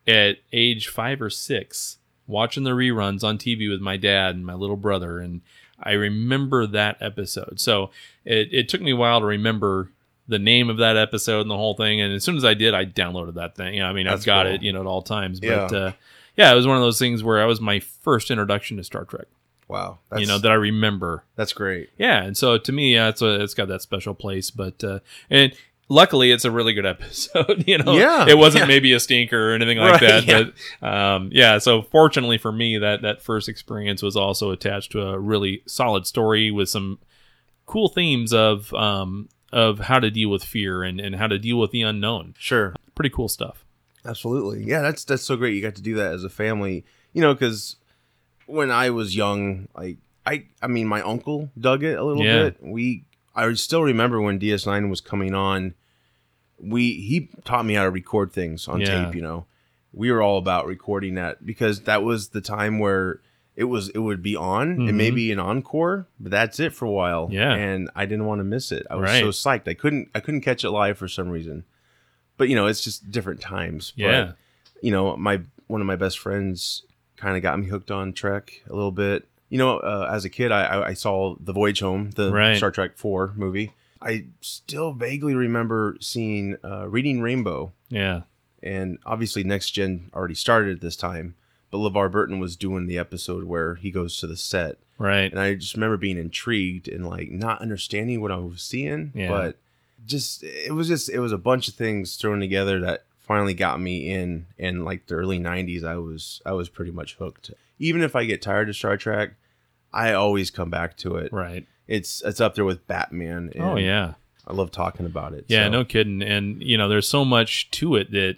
at age five or six, watching the reruns on TV with my dad and my little brother, and I remember that episode. So it, it took me a while to remember the name of that episode and the whole thing. And as soon as I did, I downloaded that thing. You know, I mean, That's I've got cool. it, you know, at all times. But Yeah. uh, yeah, it was one of those things where I was my first introduction to Star Trek. Wow. That's, you know, that I remember. that's great. Yeah, and so to me, yeah, it's a, it's got that special place. But uh, and luckily, it's a really good episode. You know, Yeah, it wasn't yeah. maybe a stinker or anything like Right, that. yeah. But um, yeah, so fortunately for me, that that first experience was also attached to a really solid story with some cool themes of um of how to deal with fear and and how to deal with the unknown. Sure. Pretty cool stuff. Absolutely. Yeah, that's that's so great. You got to do that as a family. You know, because when I was young, like I, I mean, my uncle dug it a little Yeah. bit. We, I still remember when DS9 was coming on. We he taught me how to record things on Yeah. tape. You know, we were all about recording that because that was the time where it was it would be on Mhm. and maybe an encore, but that's it for a while. Yeah. and I didn't want to miss it. I was Right. so psyched. I couldn't I couldn't catch it live for some reason. But you know, it's just different times. But, Yeah. you know, my one of my best friends kind of got me hooked on Trek a little bit. You know, uh, as a kid, I, I, I saw The Voyage Home, the Right. Star Trek Four movie. I still vaguely remember seeing uh, Reading Rainbow, Yeah. and obviously Next Gen already started at this time. But LeVar Burton was doing the episode where he goes to the set, Right. and I just remember being intrigued and like not understanding what I was seeing, Yeah. but just it was just it was a bunch of things thrown together that finally got me in in like the early 90s i was i was pretty much hooked even if i get tired of star trek i always come back to it Right. it's it's up there with batman oh, and Oh yeah. i love talking about it Yeah, so. no kidding. And you know, there's so much to it that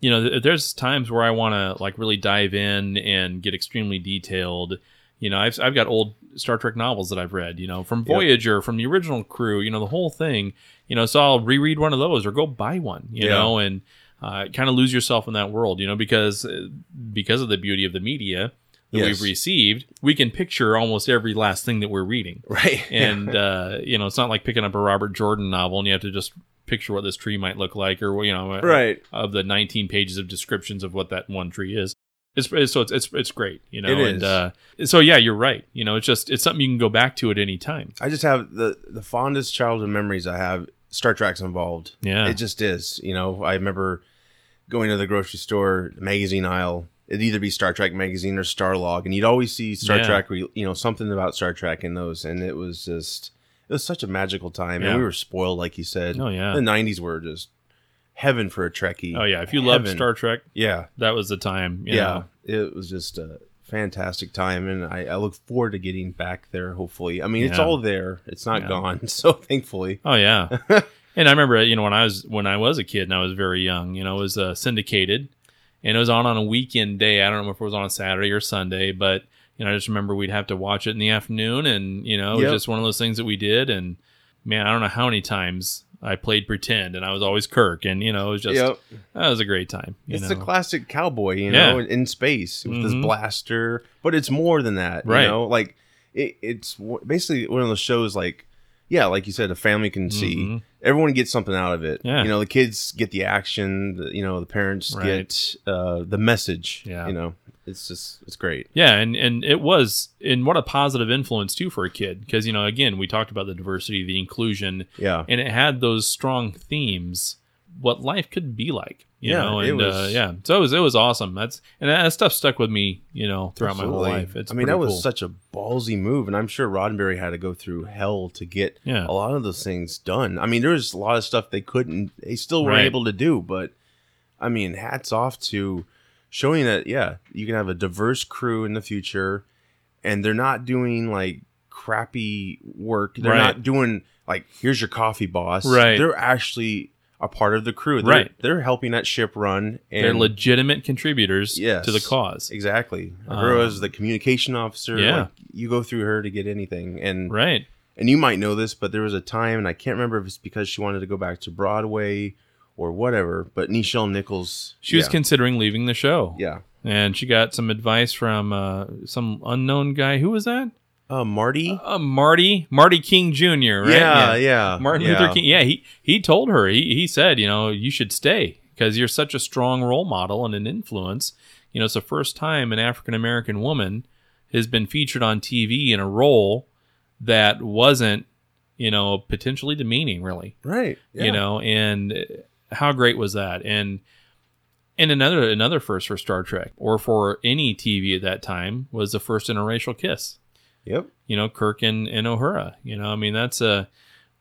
you know, th- there's times where I want to like really dive in and get extremely detailed. You know, I've I've got old Star Trek novels that I've read. You know, from Yep. Voyager, from the original crew. You know, the whole thing. You know, so I'll reread one of those or go buy one. You Yeah. know, and uh, kind of lose yourself in that world. You know, because uh, because of the beauty of the media that Yes. we've received, we can picture almost every last thing that we're reading right and uh, you know it's not like picking up a robert jordan novel and you have to just picture what this tree might look like or you know right of the 19 pages of descriptions of what that one tree is it's, it's so it's, it's it's great you know It and uh so yeah you're right you know it's just it's something you can go back to at any time I just have the the fondest childhood memories I have. Star Trek's involved. Yeah. it just is. You know, I remember going to the grocery store magazine aisle. It'd either be Star Trek magazine or Starlog, and you'd always see Star Yeah. Trek. You know, something about Star Trek in those, and it was just it was such a magical time, Yeah. and we were spoiled, like you said. Oh, yeah. the '90s were just heaven for a Trekkie. oh yeah if you love star trek yeah, that was the time you yeah, know. it was just a fantastic time, and I, I look forward to getting back there. Hopefully, I mean, it's all there; it's not Yeah. gone. So thankfully, Oh yeah, and I remember you know when I was when I was a kid and I was very young, you know, it was uh, syndicated, and it was on on a weekend day. I don't know if it was on a Saturday or Sunday, but you know I just remember we'd have to watch it in the afternoon, and you know it was just one of those things that we did. And man, I don't know how many times I played pretend, and I was always Kirk, and you know it was just Yep. that was a great time. You it's know? the classic cowboy, you Yeah. know, in space with Mhm. this blaster. But it's more than that, Right. You know, like it, it's basically one of those shows, like yeah, like you said, a family can see. Mhm. Everyone gets something out of it. Yeah. You know, the kids get the action. The, you know, the parents Right. get uh, the message. Yeah. You know, it's just it's great. Yeah, and and it was, and what a positive influence too for a kid, because you know, again, we talked about the diversity, the inclusion, Yeah. and it had those strong themes what life could be like you Yeah, know it and uh, yeah so it was it was awesome that's and that stuff stuck with me you know throughout my whole life it's I mean, that was cool. such a ballsy move, and I'm sure Roddenberry had to go through hell to get Yeah. a lot of those things done. I mean, there was a lot of stuff they couldn't, they still were Right. able to do, but I mean, hats off to showing that, yeah, you can have a diverse crew in the future, and they're not doing like crappy work. They're Right. not doing like, here's your coffee boss. Right. They're actually a part of the crew. They're, Right. They're helping that ship run. And they're legitimate contributors Yes. to the cause Exactly. Um, her as the communication officer. yeah. like, you go through her to get anything. And right and you might know this, but there was a time, and I can't remember if it's because she wanted to go back to Broadway or whatever. But Nichelle Nichols, she was yeah, considering leaving the show yeah, and she got some advice from uh, some unknown guy who was that uh, Marty, uh, marty marty king jr right yeah, yeah, Martin yeah. Luther King. Yeah, he he told her. He he said, you know, you should stay because you're such a strong role model and an influence. You know, it's the first time an African American woman has been featured on TV in a role that wasn't, you know, potentially demeaning, really. right? Yeah. You know, and how great was that? And and another another first for Star Trek or for any TV at that time was the first interracial kiss yep, you know, Kirk and, and Uhura. You know, I mean, that's a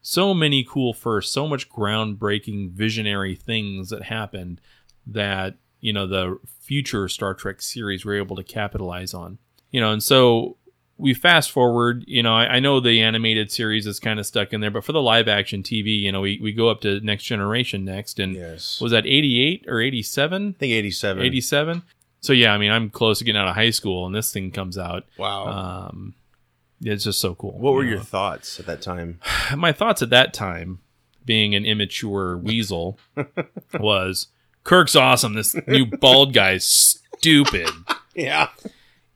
so many cool firsts, so much groundbreaking, visionary things that happened that you know the future Star Trek series were able to capitalize on. You know, and so we fast forward. You know, I, I know the animated series is kind of stuck in there, but for the live action TV, you know, we, we go up to Next Generation next, and yes. was that eighty eight or eighty seven? I think eighty-seven. 87 so yeah i mean i'm close to getting out of high school and this thing comes out Wow. um it's just so cool what were you your thoughts at that time? my thoughts at that time being an immature weasel was kirk's awesome this new bald guy's stupid Yeah,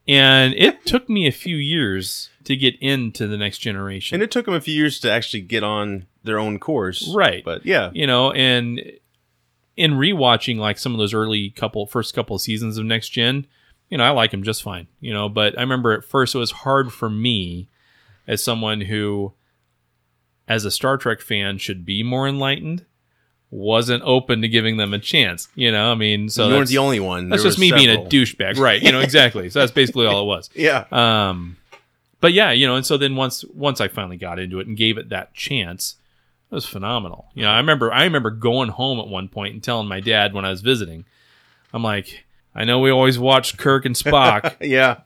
and it took me a few years to get into the next generation. And it took them a few years to actually get on their own course, Right. But yeah, you know and in rewatching like some of those early couple first couple of seasons of next gen you know i like him just fine you know. But i remember at first it was hard for me as someone who as a star trek fan should be more enlightened wasn't open to giving them a chance you know i mean so you weren't the only one. that's just me being a douchebag right you know exactly so that's basically all it was Yeah, um, but yeah, you know, and so then once once I finally got into it and gave it that chance, It was phenomenal. You know, I remember I remember going home at one point and telling my dad when I was visiting, I'm like, I know we always watched Kirk and Spock. yeah.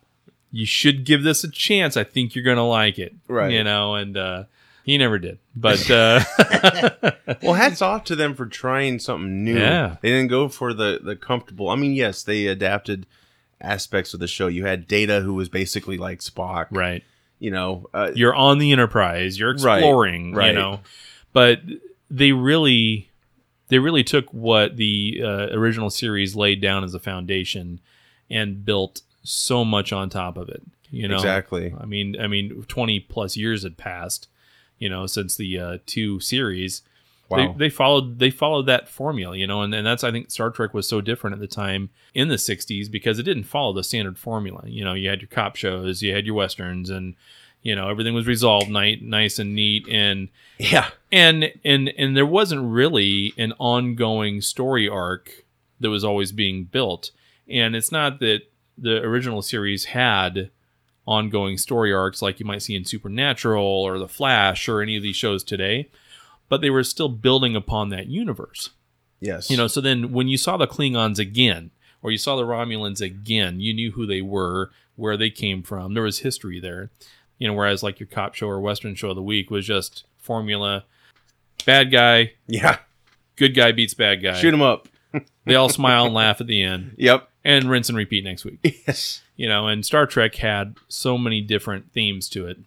you should give this a chance. I think you're gonna like it. Right. You know, and uh he never did. But uh Well, hats off to them for trying something new. Yeah. They didn't go for the the comfortable. I mean, yes, they adapted aspects of the show. You had Data, who was basically like Spock. Right. You know, uh, You're on the Enterprise, you're Right, exploring, right. you know. But they really they really took what the uh, original series laid down as a foundation and built so much on top of it. You know, Exactly. I mean, I mean, twenty plus years had passed, you know, since the uh, two series. Wow. They, they followed they followed that formula, you know, and, and that's I think Star Trek was so different at the time in the '60s because it didn't follow the standard formula. You know, you had your cop shows, you had your westerns, and you know everything was resolved nice, nice and neat, and yeah. and and and there wasn't really an ongoing story arc that was always being built and it's not that the original series had ongoing story arcs like you might see in supernatural or the flash or any of these shows today but they were still building upon that universe Yes. you know so then when you saw the klingons again or you saw the romulans again you knew who they were where they came from there was history there you know whereas like your cop show or western show of the week was just formula bad guy Yeah. good guy beats bad guy Shoot him up. they all smile and laugh at the end Yep. And rinse and repeat next week Yes. you know and star trek had so many different themes to it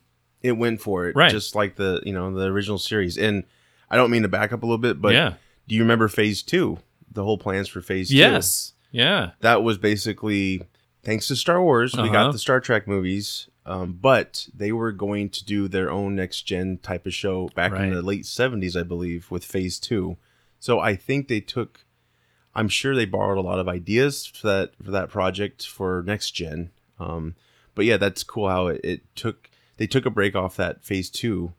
It went for it, Right. Just like the you know the original series. And I don't mean to back up a little bit, but Yeah. do you remember Phase Two? The whole plans for Phase Two. yes yeah that was basically thanks to Star Wars. We Uh-huh. got the Star Trek movies, um, but they were going to do their own next gen type of show back in the late seventies, I believe, with Phase Two. So I think they took. I'm sure they borrowed a lot of ideas for that for that project for next gen. Um, but yeah, that's cool how it, it took. They took a break off that Phase Two.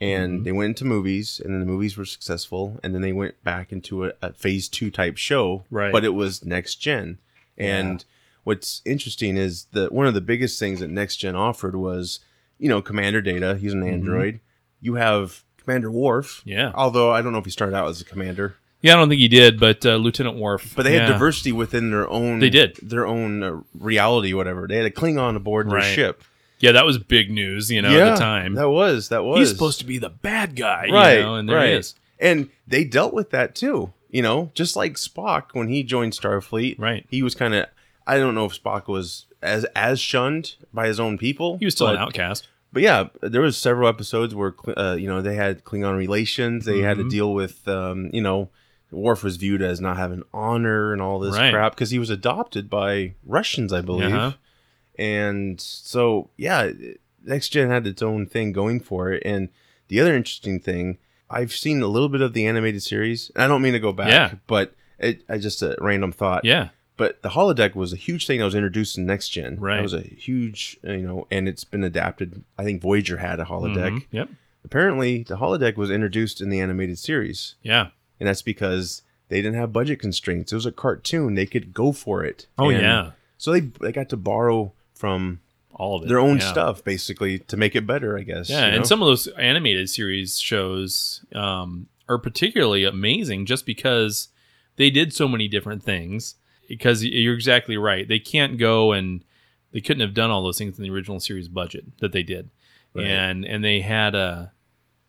And Mm-hmm. they went into movies, and then the movies were successful, and then they went back into a, a phase two type show, Right. But it was next gen, and what's interesting is that one of the biggest things that next gen offered was you know commander data he's an android you have commander Worf, Mm-hmm. Yeah. although i don't know if he started out as a commander yeah i don't think he did but uh, lieutenant Worf. but they had yeah. diversity within their own They did. their own uh, reality whatever they had a klingon aboard their Right. ship yeah that was big news you know at the time that was that was he's supposed to be the bad guy right you know, and there right he is and they dealt with that too you know just like spock when he joined starfleet Right. he was kind of i don't know if spock was as as shunned by his own people he was still an outcast But yeah, there was several episodes where uh, you know they had Klingon relations. They had Mm-hmm. to deal with um, you know Worf was viewed as not having honor and all this Right. crap because he was adopted by Russians, I believe. Uh-huh. And so yeah, Next Gen had its own thing going for it. And the other interesting thing, I've seen a little bit of the animated series. And I don't mean to go back, Yeah. but it, I just a random thought. yeah But the holodeck was a huge thing that was introduced in next gen. Right. It was a huge, you know, and it's been adapted. I think Voyager had a holodeck. Mhm. yep Apparently, the holodeck was introduced in the animated series, yeah and that's because they didn't have budget constraints. It was a cartoon; they could go for it. Oh, And yeah. So they they got to borrow from all of it their own yeah. stuff basically to make it better, I guess. Yeah, you know? and some of those animated series shows um, are particularly amazing just because they did so many different things. Because you're exactly right, they can't go and they couldn't have done all those things in the original series budget that they did, Right. and and they had a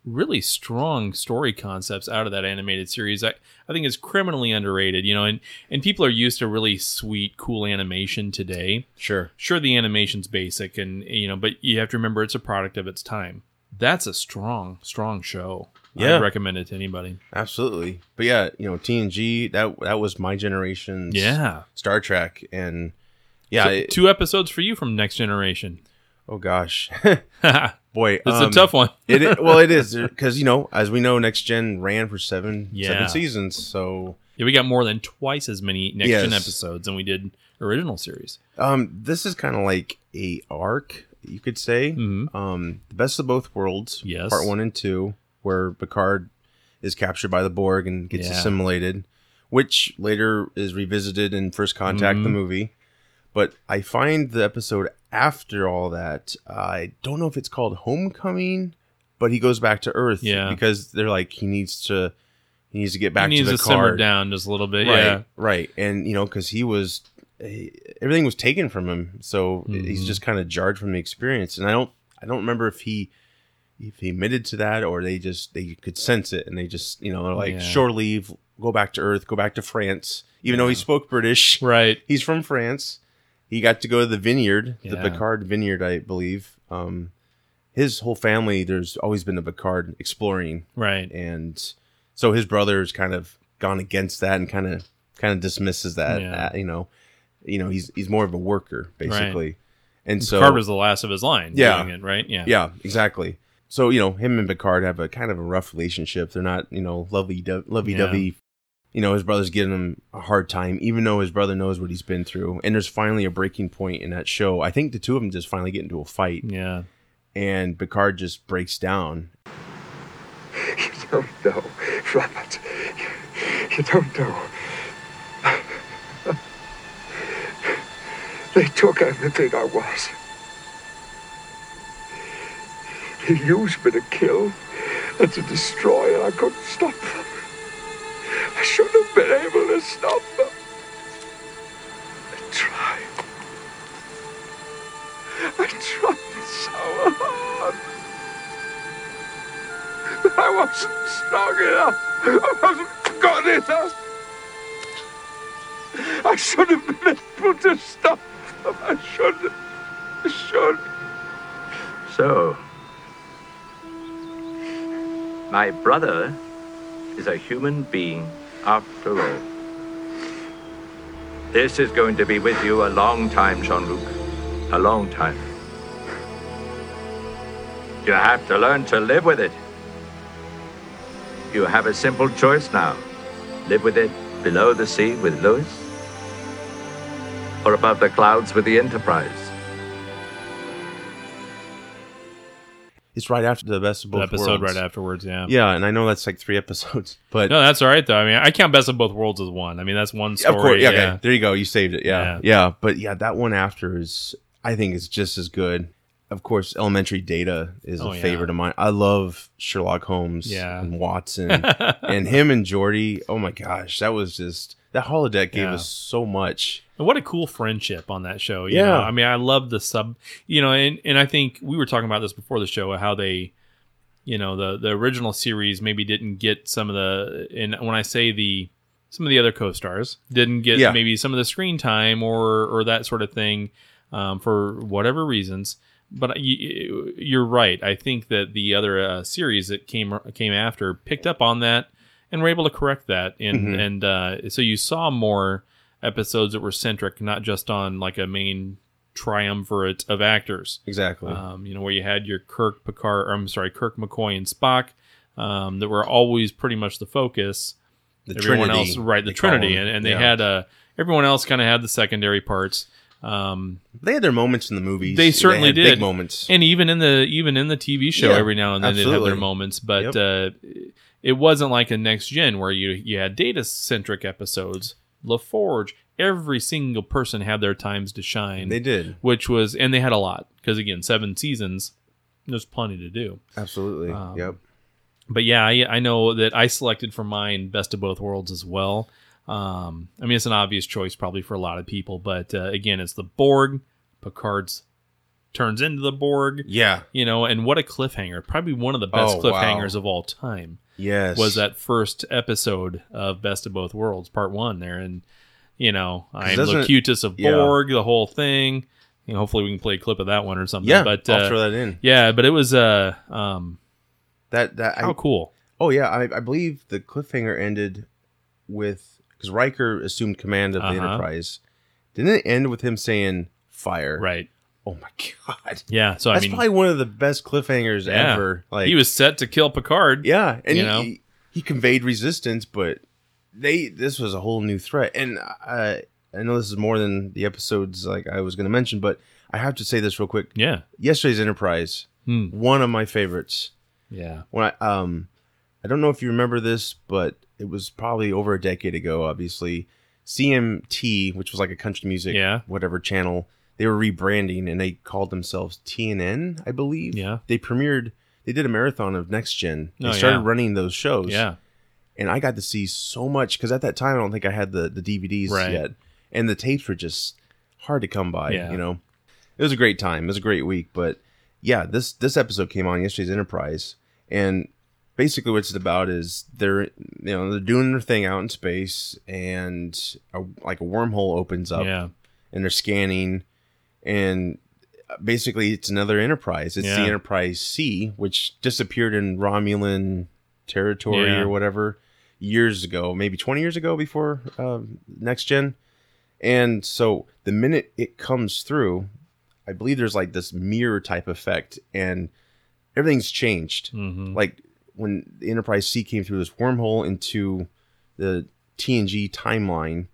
really strong story concepts out of that animated series. I, I think it's criminally underrated, you know, and and people are used to really sweet, cool animation today sure. sure the animation's basic and you know but you have to remember it's a product of its time that's a strong strong show Yeah. i'd recommend it to anybody Absolutely. But yeah, you know, TNG, that that was my generation's yeah Star Trek and yeah, So, it- two episodes for you from next generation oh gosh. it's Boy, a um, tough one it is, well, it is because you know, as we know, Next Gen ran for seven Yeah. seven seasons. So yeah, we got more than twice as many next gen episodes than we did original series um, this is kind of like a arc, you could say. Mhm. Um, the best of both worlds, Yes. part one and two, where Picard is captured by the Borg and gets Yeah. assimilated, which later is revisited in First Contact, the Mhm. movie. But I find the episode after all that, I don't know if it's called Homecoming but he goes back to Earth. Yeah. because they're like he needs to he needs to get back he needs to to, the simmer card. down just a little bit. Right, Yeah. right, and you know because he was he- everything was taken from him, so Mm-hmm. he's just kind of jarred from the experience. And I don't I don't remember if he if he admitted to that or they just they could sense it and they just you know they're like Yeah. shore leave, go back to Earth, go back to France. Even though he spoke British, Right. he's from France. He got to go to the vineyard, the Yeah. Picard vineyard, I believe. Um, his whole family, there's always been a Picard exploring, Right. and so his brother's kind of gone against that and kind of kind of dismisses that. Yeah. uh, you know, you know he's he's more of a worker basically, and so Picard was the last of his line. Yeah. it, right. Yeah. yeah, exactly. So you know, him and Picard have a kind of a rough relationship. They're not, you know, lovey lovey dovey. You know, his brother's giving him a hard time, even though his brother knows what he's been through. And there's finally a breaking point in that show. I think the two of them just finally get into a fight, Yeah. and Picard just breaks down. You don't know, Robert. You, you don't know. They took everything I was. They used me to kill and to destroy, and I couldn't stop them. Should have been able to stop them. I tried. I tried so hard. I wasn't strong enough. I wasn't good enough. I should have been able to stop them. I should. I should. So, my brother is a human being after all. This is going to be with you a long time, Jean Luc. A long time. You have to learn to live with it. You have a simple choice now live with it below the sea with Louis, or above the clouds with the Enterprise. It's right after the best of The both episode worlds. right afterwards. Yeah. Yeah, and I know that's like three episodes, but No, that's all right though. I mean, I count Best of Both Worlds as one. I mean, that's one story. of course, yeah, yeah. okay, there you go. You saved it. Yeah, Yeah. yeah, But yeah, that one after is, I think, is just as good. Of course, Elementary Data is Oh, a yeah. favorite of mine. I love Sherlock Holmes Yeah. and Watson and him and Geordi. Oh my gosh, that was just that holodeck gave Yeah. us so much. And what a cool friendship on that show. You Yeah. know? I mean, I love the sub, you know, and, and I think we were talking about this before the show, how they, you know, the, the original series maybe didn't get some of the, and when I say the, some of the other co-stars didn't get Yeah. maybe some of the screen time or, or that sort of thing um, for whatever reasons. But you, you're right. I think that the other uh, series that came came after picked up on that and we were able to correct that. And Mhm. and uh, so you saw more episodes that were centric, not just on like a main triumvirate of actors. Exactly. Um, you know, where you had your Kirk, Picard, or I'm sorry, Kirk, McCoy, and Spock um, that were always pretty much the focus. The everyone Trinity, else, right? The Trinity, and, and they Yeah. had uh, everyone else kind of had the secondary parts. Um, They had their moments in the movies. they certainly had did big moments. and even in the even in the TV show, Yeah, every now and then they'd have their moments. But Yep. uh, it wasn't like a next gen where you you had data centric episodes. LaForge, every single person had their times to shine. They did. which was and they had a lot because again, seven seasons. There's plenty to do. Absolutely. Um, yep. But yeah, I, I know that I selected for mine Best of Both Worlds as well. Um, I mean, it's an obvious choice probably for a lot of people, but uh, again, it's the Borg. Picard's turns into the Borg. Yeah. You know, and what a cliffhanger! Probably one of the best Oh, wow. cliffhangers of all time Yes. was that first episode of Best of Both Worlds, Part One. There, and you know, I'm Locutus of yeah. Borg, the whole thing. You know, hopefully, we can play a clip of that one or something. Yeah. but I'll uh, throw that in. yeah, but it was uh, um, That that how I, cool. Oh yeah, I, I believe the cliffhanger ended with because Riker assumed command of the Uh-huh. Enterprise. Didn't it end with him saying fire? Right. Oh my god. Yeah. So That's I mean, probably one of the best cliffhangers yeah, ever. Like he was set to kill Picard. yeah, and you he, know? he he conveyed resistance, but they this was a whole new threat. And I I know this is more than the episodes like I was going to mention, but I have to say this real quick. Yeah. Yesterday's Enterprise, Hmm. one of my favorites. Yeah. when I um I don't know if you remember this, but it was probably over a decade ago, obviously. CMT, which was like a country music Yeah. whatever channel, they were rebranding and they called themselves TNN, I believe. Yeah. They premiered they did a marathon of Next Gen. They Oh, started yeah. running those shows. Yeah. and I got to see so much because at that time I don't think I had the the DVDs Right. yet, and the tapes were just hard to come by. Yeah. You know, it was a great time. It was a great week, but yeah, this this episode came on yesterday's Enterprise, and basically what it's about is they're you know they're doing their thing out in space, and a, like a wormhole opens up, Yeah. and they're scanning, and basically it's another Enterprise. It's the Enterprise C, which disappeared in Romulan territory Yeah. or whatever years ago, maybe 20 years ago before um, next gen. And so the minute it comes through, I believe there's like this mirror type effect and everything's changed. Mhm. Like when the Enterprise C came through this wormhole into the TNG timeline,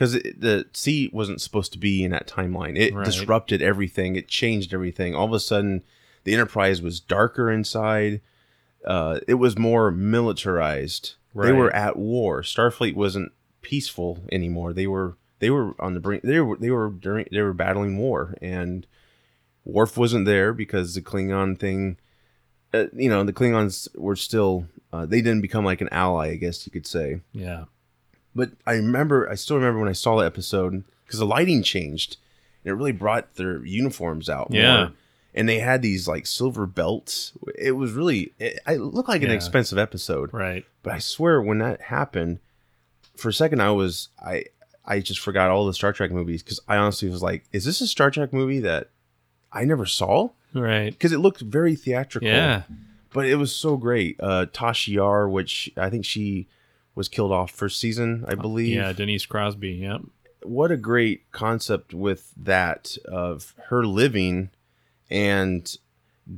because the C wasn't supposed to be in that timeline. It Right. disrupted everything. It changed everything. All of a sudden, the Enterprise was darker inside. Uh, it was more militarized. Right. They were at war. Starfleet wasn't peaceful anymore. They were they were on the brink. They were they were during they were battling war, and Worf wasn't there because the Klingon thing. Uh, you know, the Klingons were still. Uh, they didn't become like an ally, I guess you could say. Yeah. But I remember, I still remember when I saw the episode because the lighting changed, and it really brought their uniforms out. Yeah. more. and they had these like silver belts. It was really, it, it looked like an expensive episode. Right. But I swear, when that happened, for a second, I was I I just forgot all the Star Trek movies because I honestly was like, is this a Star Trek movie that I never saw? Right. Because it looked very theatrical. Yeah. But it was so great. Uh, Tasha Yar, which I think she was killed off first season, I believe. Yeah. Denise Crosby. Yep. What a great concept with that of her living and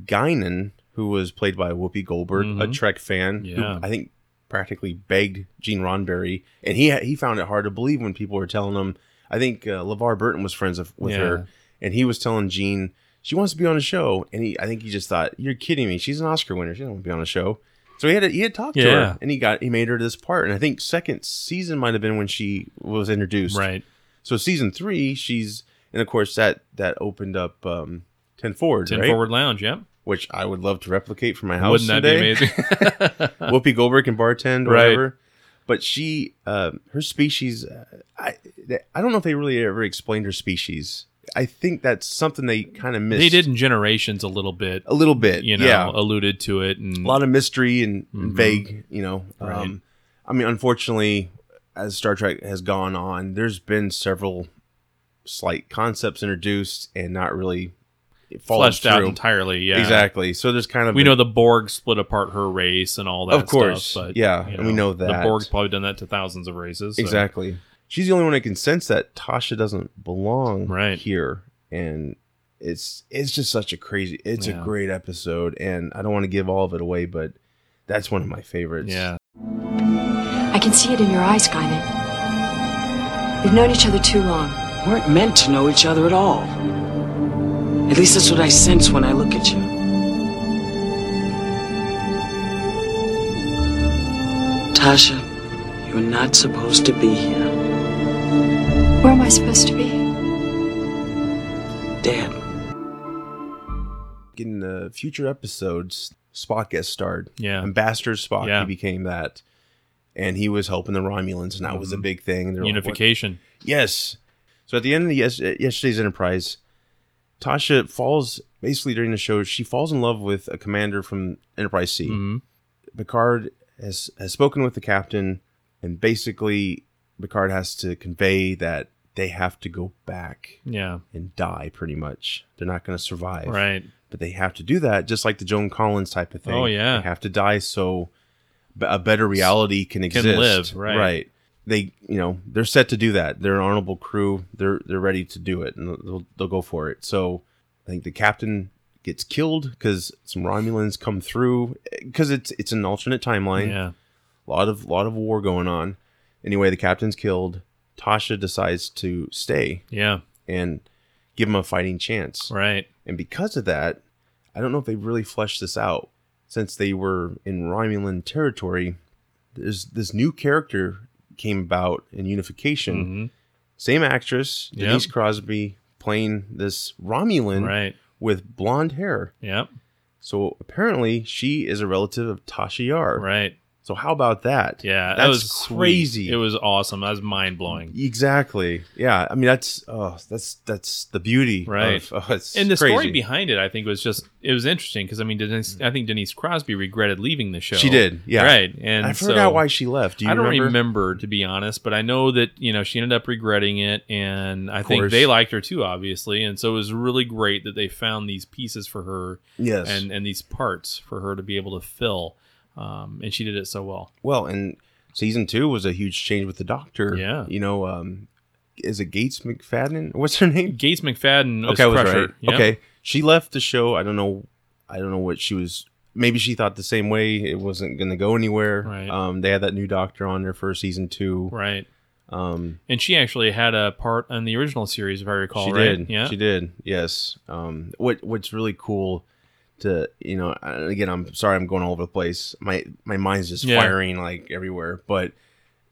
Guinan, who was played by Whoopi Goldberg, a Mhm. Trek fan, Yeah. I think practically begged Gene Roddenberry, and he he found it hard to believe when people were telling him. I think uh, LeVar Burton was friends of, with Yeah. her, and he was telling Gene she wants to be on the show, and he I think he just thought you're kidding me. She's an Oscar winner. She don't want to be on a show. So he had he had talked to her, and he got he made her this part. And I think second season might have been when she was introduced. Right. So season three, she's and of course that that opened up um, Ten Forward, Ten right? Forward Lounge. Yep. which I would love to replicate for my house. Wouldn't that be amazing? Whoopi Goldberg can bartend, or Right. whatever. But she, uh, her species, uh, I, I don't know if they really ever explained her species. I think that's something they kind of missed. they did in Generations a little bit. a little bit, You know, yeah. alluded to it, and a lot of mystery and, Mhm. vague, you know. Right. Um, I mean, unfortunately, as Star Trek has gone on, there's been several slight concepts introduced and not really fleshed out entirely. Yeah. Exactly. So there's kind of We been- know the Borg split apart her race and all that. Of course, stuff, but, yeah, you and we know that the. Borg's probably done that to thousands of races. so- Exactly. She's the only one that can sense that Tasha doesn't belong Right. here, and it's it's just such a crazy. It's Yeah. a great episode, and I don't want to give all of it away, but that's one of my favorites. Yeah. I can see it in your eyes, Guinan. We've known each other too long. We weren't meant to know each other at all. At least that's what I sense when I look at you. Tasha, you're not supposed to be here. Where am I supposed to be? Dead. In the future episodes, Spock gets starred. Yeah. Ambassador Spock. Yeah. He became that, and he was helping the Romulans, and that was a big thing. They're like, Unification. Yes. So at the end of the yes- yesterday's Enterprise, Tasha falls basically during the show. She falls in love with a commander from Enterprise C. Mhm. Picard has has spoken with the captain, and basically Picard has to convey that they have to go back Yeah. and die. Pretty much, they're not going to survive. Right. But they have to do that, just like the Joan Collins type of thing. Oh, yeah. they have to die so a better reality can exist. live, right. Right. They, you know, they're set to do that. They're an honorable crew. They're they're ready to do it, and they'll they'll go for it. So, I think the captain gets killed because some Romulans come through because it's it's an alternate timeline. Yeah. A lot of lot of war going on. Anyway, the captain's killed. Tasha decides to stay Yeah. and give him a fighting chance. Right. And because of that, I don't know if they really fleshed this out. Since they were in Romulan territory, there's this new character came about in Unification. Mhm. Same actress, Yep. Denise Crosby, playing this Romulan Right. with blonde hair. Yep. So apparently, she is a relative of Tasha Yar. Right. So how about that? Yeah, that was sweet. crazy. It was awesome. That was mind blowing. exactly. Yeah, I mean that's oh that's that's the beauty, Right. Of, oh, and the crazy. story behind it, I think, was just it was interesting because I mean, Denise, I think Denise Crosby regretted leaving the show. She did, yeah. right. And I forgot so- why she left. Do you I don't remember? remember? to be honest, but I know that you know she ended up regretting it, and I think they liked her too, obviously, and so it was really great that they found these pieces for her, Yes. and and these parts for her to be able to fill, um, and she did it so well. Well, and season two was a huge change with the Doctor. Yeah. you know, um, is it Gates McFadden? What's her name? Gates McFadden, was Okay, I was Crusher. right. Yep. Okay, she left the show. I don't know. I don't know what she was. Maybe she thought the same way. It wasn't going to go anywhere. Right. Um, they had that new Doctor on there for season two. right. Um, And she actually had a part in the original series, if I recall. she right? did. Yeah. She did. Yes. Um, what What's really cool to you know, again, I'm sorry, I'm going all over the place. My my mind's just Yeah. firing like everywhere. But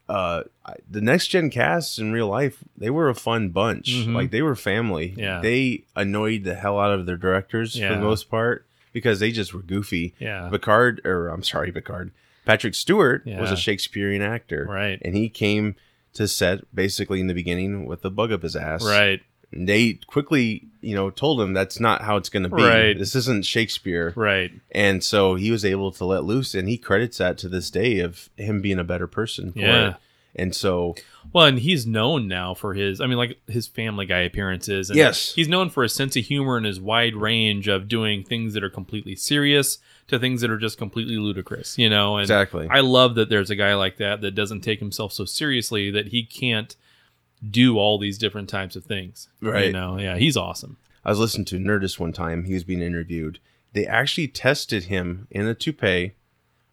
uh, the next gen cast in real life, they were a fun bunch. Mhm. Like they were family. Yeah. They annoyed the hell out of their directors for the most part because they just were goofy. Yeah. Picard, or I'm sorry, Picard. Patrick Stewart was a Shakespearean actor. Right. And he came to set basically in the beginning with a bug up his ass. Right. And they quickly, you know, told him that's not how it's going to be. Right. This isn't Shakespeare. Right. And so he was able to let loose, and he credits that to this day of him being a better person. For Yeah. It. And so, Well, and he's known now for his, I mean, like his Family Guy appearances. And Yes. He's known for his sense of humor and his wide range of doing things that are completely serious to things that are just completely ludicrous, you know? And Exactly. I love that there's a guy like that that doesn't take himself so seriously that he can't do all these different types of things. Right. You know? Yeah, he's awesome. I was listening to Nerdist one time. He was being interviewed. They actually tested him in a toupee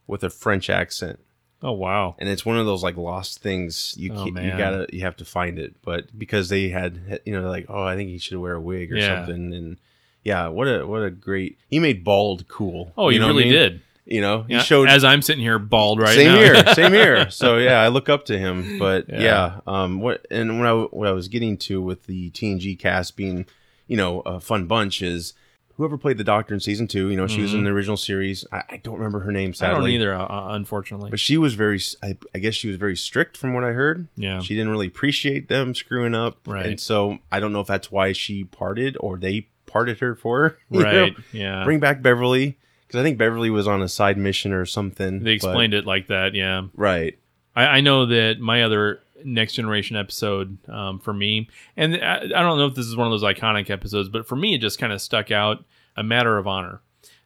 with a French accent. Oh, wow. and it's one of those like lost things you Oh, you gotta you have to find it but because they had you know like oh i think he should wear a wig or Yeah. something and yeah what a what a great he made bald cool Oh, he You know what I really mean? did. You know Yeah, he showed as I'm sitting here bald right same now. Same here same here so yeah i look up to him but Yeah. yeah. um what and what i what i was getting to with the tng cast being you know a fun bunch is whoever played the doctor in season two you know she was in Mhm. the original series i, I don't remember her name Sadly, I don't either, uh, unfortunately. but she was very, I, I guess she was very strict from what I heard. Yeah. She didn't really appreciate them screwing up. Right. And so I don't know if that's why she parted or they parted her for her. you know? Right, yeah. Bring back Beverly. Because I think Beverly was on a side mission or something. They explained it like that, yeah. Right. I, I know that my other next generation episode um, for me, and I, I don't know if this is one of those iconic episodes, but for me, it just kind of stuck out. A matter of honor.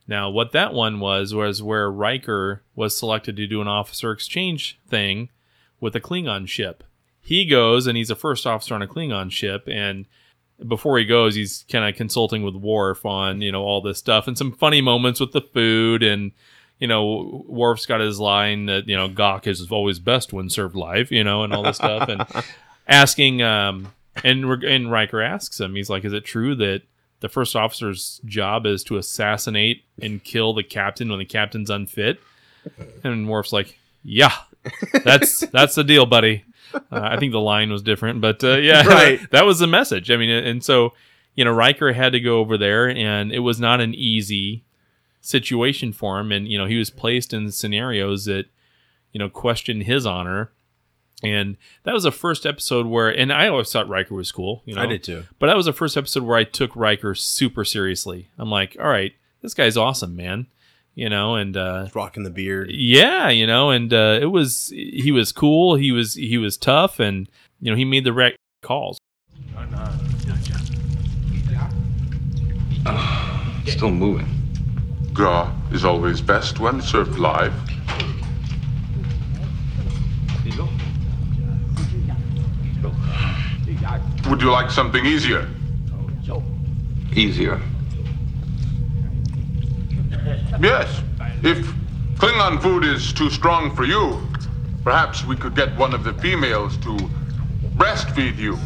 Now, what that one was was where Riker was selected to do an officer exchange thing with a Klingon ship. He goes and he's a first officer on a Klingon ship, and before he goes, he's kind of consulting with Worf on you know all this stuff and some funny moments with the food and you know Worf's got his line that you know Gagh is always best when served live, you know, and all this stuff and asking um and and Riker asks him, he's like, is it true that the first officer's job is to assassinate and kill the captain when the captain's unfit? And Worf's like, yeah, that's that's the deal, buddy. Uh, I think the line was different, but uh, yeah, Right. that was the message. I mean, and so you know, Riker had to go over there, and it was not an easy situation for him, and you know, he was placed in scenarios that you know questioned his honor. And that was the first episode where, and I always thought Riker was cool. You know, I did too. But that was the first episode where I took Riker super seriously. I'm like, all right, this guy's awesome, man. You know, and uh, Rocking the beard. yeah, you know, and uh, it was he was cool. He was he was tough, and you know, he made the right calls. Still moving. Gagh is always best when served live. Would you like something easier? Easier. Yes. If Klingon food is too strong for you, perhaps we could get one of the females to breastfeed you.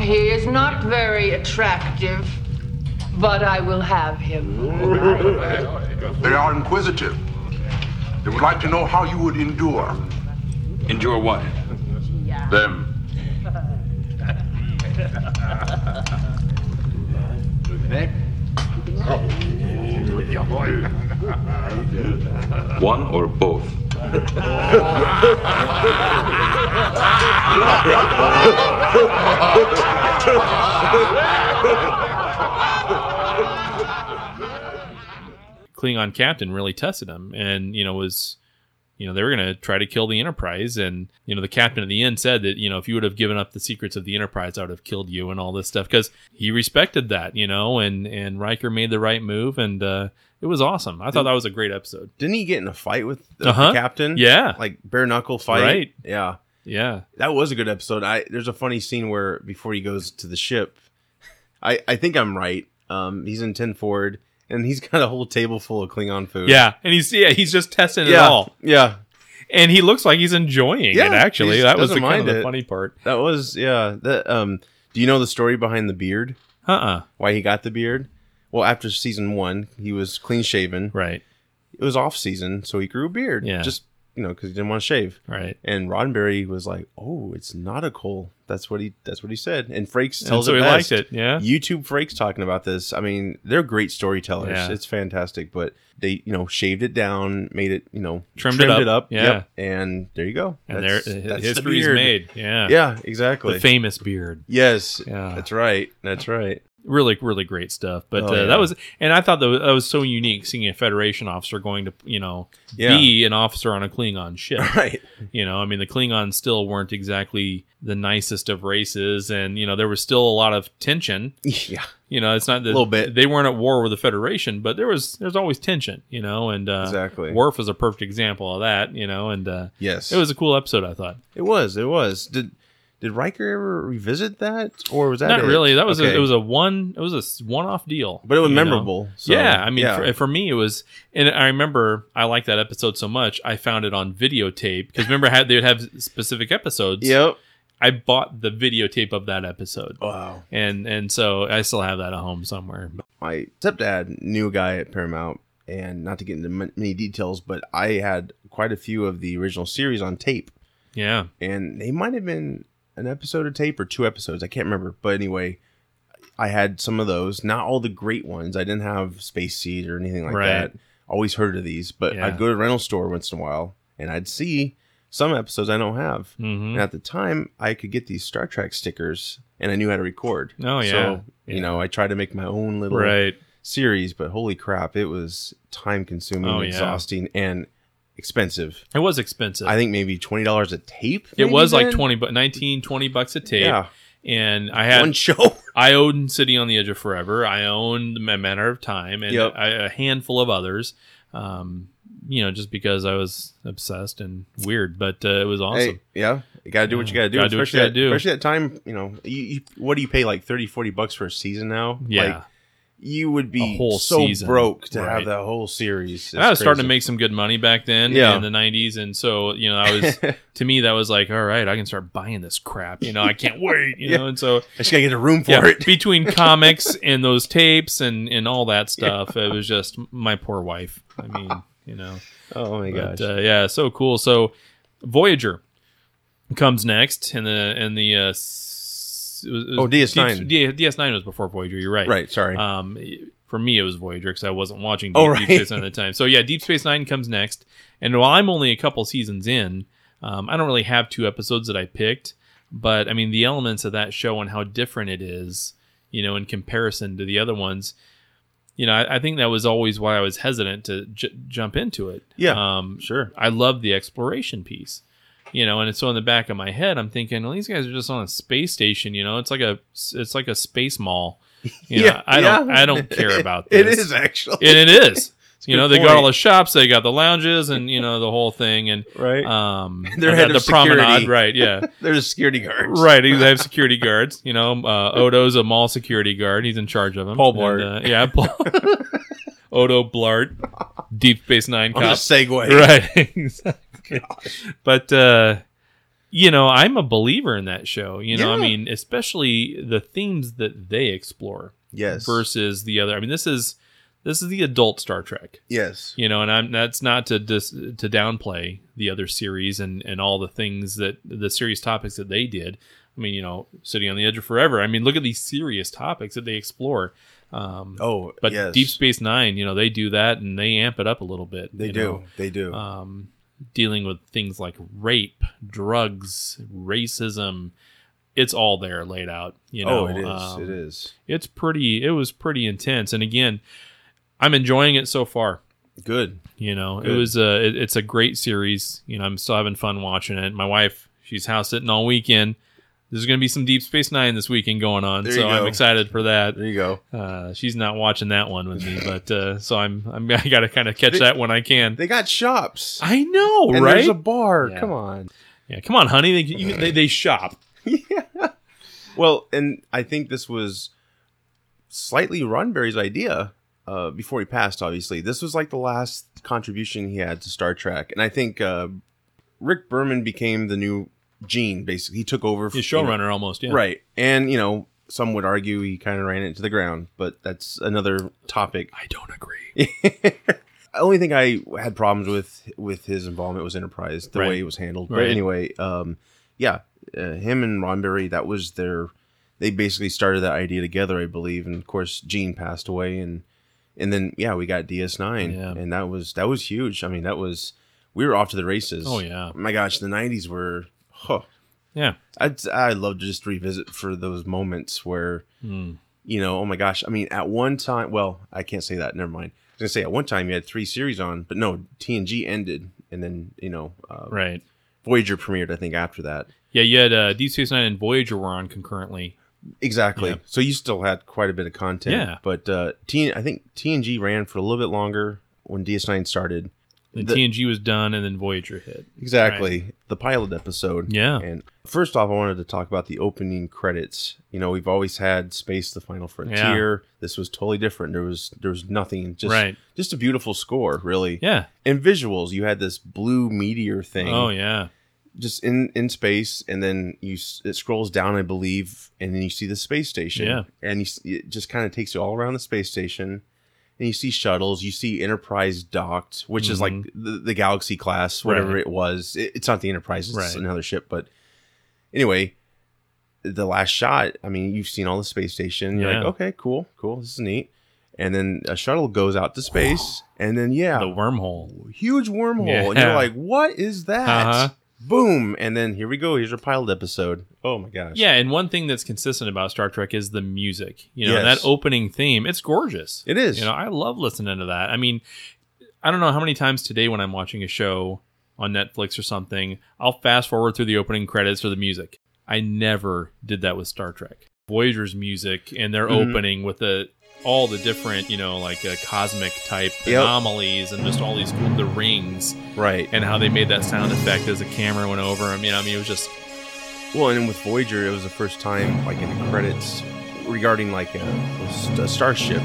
He is not very attractive, but I will have him. They are inquisitive. They would like to know how you would endure. Endure what? Them. One or both? Klingon captain really tested him, and you know was, you know, they were gonna try to kill the Enterprise, and you know the captain at the end said that you know if you would have given up the secrets of the Enterprise, I would have killed you and all this stuff because he respected that, you know, and and Riker made the right move, and uh, it was awesome. I thought that was a great episode. Didn't he get in a fight with the, Uh-huh. the captain? Yeah. like bare knuckle fight. Right. Yeah, Yeah, that was a good episode. I there's a funny scene where before he goes to the ship, I I think I'm right. Um, he's in ten forward and he's got a whole table full of Klingon food. yeah, and he's yeah he's just testing it yeah, all, yeah. and he looks like he's enjoying Yeah, it. Actually, that was the, kind of the funny part. That was yeah. That um. Do you know the story behind the beard? Uh uh Why he got the beard? Well, after season one, he was clean shaven. Right. It was off season, so he grew a beard. Yeah. Just you know, because he didn't want to shave. Right. And Roddenberry was like, "Oh, it's nautical." That's what he. That's what he said. And Frakes tells And so it he best. liked it, yeah. YouTube Frakes talking about this. I mean, they're great storytellers. Yeah. It's fantastic. But they, you know, shaved it down, made it, you know, Trimmed it up. Yeah. Yep. And there you go. And That's- there, that's the history's beard. made. Yeah. Yeah. Exactly. The famous beard. Yes. Yeah. That's right. That's right. Really, really great stuff. But Oh, uh, yeah. that was, and I thought that was, that was so unique seeing a Federation officer going to, you know, Yeah. be an officer on a Klingon ship. Right. You know, I mean, the Klingons still weren't exactly the nicest of races, and you know, there was still a lot of tension. Yeah. You know, it's not that A little bit. they weren't at war with the Federation, but there was there's always tension. You know, and uh, Exactly. Worf was a perfect example of that. You know, and uh, Yes. it was a cool episode. I thought. It was. It was. Did did Riker ever revisit that, or was that Not it? really. That was Okay. a, it was a one it was a one off deal. But it was memorable, so, yeah, I mean, yeah. For, for me, it was, and I remember I liked that episode so much. I found it on videotape because remember how they would have specific episodes. Yep. I bought the videotape of that episode. Wow. And and so I still have that at home somewhere. my stepdad knew a guy at Paramount, and not to get into many details, but I had quite a few of the original series on tape, Yeah. and they might have been an episode of tape or two episodes. I can't remember, but anyway, I had some of those. Not all the great ones. I didn't have Space Seed or anything like Right. that. Always heard of these, but Yeah. I'd go to the rental store once in a while, and I'd see some episodes I don't have. Mhm. And at the time, I could get these Star Trek stickers, and I knew how to record. Oh, yeah. So Yeah. you know, I tried to make my own little Right. series, but holy crap, it was time consuming, Oh, yeah. exhausting, and expensive. It was expensive. I think maybe twenty dollars a tape. It was like then? 20 but 19 20 bucks a tape. Yeah. And I had One show. I owned City on the Edge of Forever. I owned A Matter of Time and Yep. I, a handful of others. Um, you know, just because I was obsessed and weird, but uh, it was awesome. Hey, yeah, you gotta do what you gotta do. Gotta do what you especially gotta at, do. Especially at time, you know, you, you, what do you pay like 30, 40 bucks for a season now? Yeah. Like, you would be whole so season. broke to Right. have that whole series. And I was It's starting to make some good money back then Yeah. in the 90s. And so, you know, I was, to me, that was like, all right, I can start buying this crap. You know, I can't wait, you Yeah. know. And so, I just gotta get a room for yeah, it. between comics and those tapes and, and all that stuff, it was just my poor wife. I mean, you know. Oh my But, gosh. uh, yeah, so cool. So Voyager comes next, and the and the uh, it was- it was Oh, DS9. D- DS9 was before Voyager. You're right. Right, sorry. Um, for me, it was Voyager because I wasn't watching Deep, Oh, Deep right. Space Nine at the time. So yeah, Deep Space Nine comes next, and while I'm only a couple seasons in, um, I don't really have two episodes that I picked, but I mean the elements of that show and how different it is, you know, in comparison to the other ones. You know, I, I think that was always why I was hesitant to j- jump into it. Yeah, um, sure. I love the exploration piece, you know, and it's so in the back of my head, I'm thinking, well, these guys are just on a space station, you know, it's like a it's like a space mall. You know, Yeah, I don't yeah. I don't care about It this. is, actually. and it is. You know, Good they got all the shops, they got the lounges, and you know the whole thing, and Right. Um, They're and head the of promenade, right? Yeah, There's security guards. Right, they have security guards. You know, uh, Odo's a mall security guard. He's in charge of them. Paul And, Blart. uh, yeah, Paul. Odo Blart, Deep Space Nine On cop. a segue. Right. exactly. But uh, you know, I'm a believer in that show. You know, I mean, especially the themes that they explore. Yes. Versus the other. I mean, this is This is the adult Star Trek. Yes. You know, and I'm that's not to dis, to downplay the other series and and all the things that the serious topics that they did. I mean, you know, City on the Edge of Forever. I mean, look at these serious topics that they explore. Um, Oh, but yes. Deep Space Nine, you know, they do that and they amp it up a little bit. They do. know. They do. Um, dealing with things like rape, drugs, racism. It's all there laid out. You know, oh, it is. Um, it is. It's pretty. It was pretty intense. And again, I'm enjoying it so far. Good. You know, it was a. It, it's a great series. You know, I'm still having fun watching it. My wife, she's house sitting all weekend. There's going to be some Deep Space Nine this weekend going on, There so I'm excited for that. There you go. Uh, she's not watching that one with me, but uh, so I'm. I'm I got to kind of catch They- that when I can. They got shops. I know, and right? There's a bar. Yeah. Come on. Yeah, come on, honey. They you, they, they shop. Well, and I think this was slightly Roddenberry's idea uh, before he passed. Obviously, this was like the last contribution he had to Star Trek, and I think uh, Rick Berman became the new Gene. Basically, he took over. He's you know, showrunner almost, yeah. Right, and you know, some would argue he kind of ran it into the ground, but that's another topic. I don't agree. the only thing I had problems with with his involvement was Enterprise, the Right. way it was handled. But anyway, um, yeah, uh, him and Roddenberry, that was their. They basically started that idea together, I believe, and of course, Gene passed away, and and then yeah, we got DS9, Yeah. and that was that was huge. I mean, that was we were off to the races. Oh, yeah. my gosh, the '90s were. Huh. Yeah. I'd I'd love to just revisit for those moments where Hmm. you know, oh my gosh. I mean, at one time, well, I can't say that. Never mind. I was gonna say at one time you had three series on, but no, TNG ended, and then you know, uh, Right. Voyager premiered. I think after that. Yeah, you had uh, Deep Space Nine and Voyager were on concurrently. Exactly. Yeah. So you still had quite a bit of content. Yeah. But uh, T, I think TNG ran for a little bit longer when DS9 started. Then The- TNG was done, and then Voyager hit. Exactly. Right. The pilot episode. Yeah. And first off, I wanted to talk about the opening credits. You know, we've always had Space the Final Frontier. This was totally different. There was there was nothing. Just Right. just a beautiful score, really. Yeah. And visuals. You had this blue meteor thing. Oh yeah. Just in in space, and then you it scrolls down, I believe, and then you see the space station. Yeah. And you, it just kind of takes you all around the space station. And you see shuttles, you see Enterprise docked, which is like the, the Galaxy class, whatever Mm-hmm. Right. it was. It, it's not the Enterprise, it's Right. another ship. But anyway, the last shot, I mean, you've seen all the space station. You're like, okay, cool, cool, this is neat. And then a shuttle goes out to space, and then yeah, The wormhole. huge wormhole, and you're like, what is that? Uh-huh. Boom, and then here we go. Here's our pilot episode. Oh my gosh. Yeah, and one thing that's consistent about Star Trek is the music. You know, Yes. that opening theme, it's gorgeous. It is. You know, I love listening to that. I mean, I don't know how many times today when I'm watching a show on Netflix or something, I'll fast forward through the opening credits or the music. I never did that with Star Trek. Voyager's music and their Mhm. opening with the all the different, you know, like uh, cosmic type Yep. anomalies and just all these cool the rings Right. and how they made that sound effect as the camera went over them. You know, I mean, it was just Well, and with Voyager, it was the first time, like in the credits, regarding like a, a starship.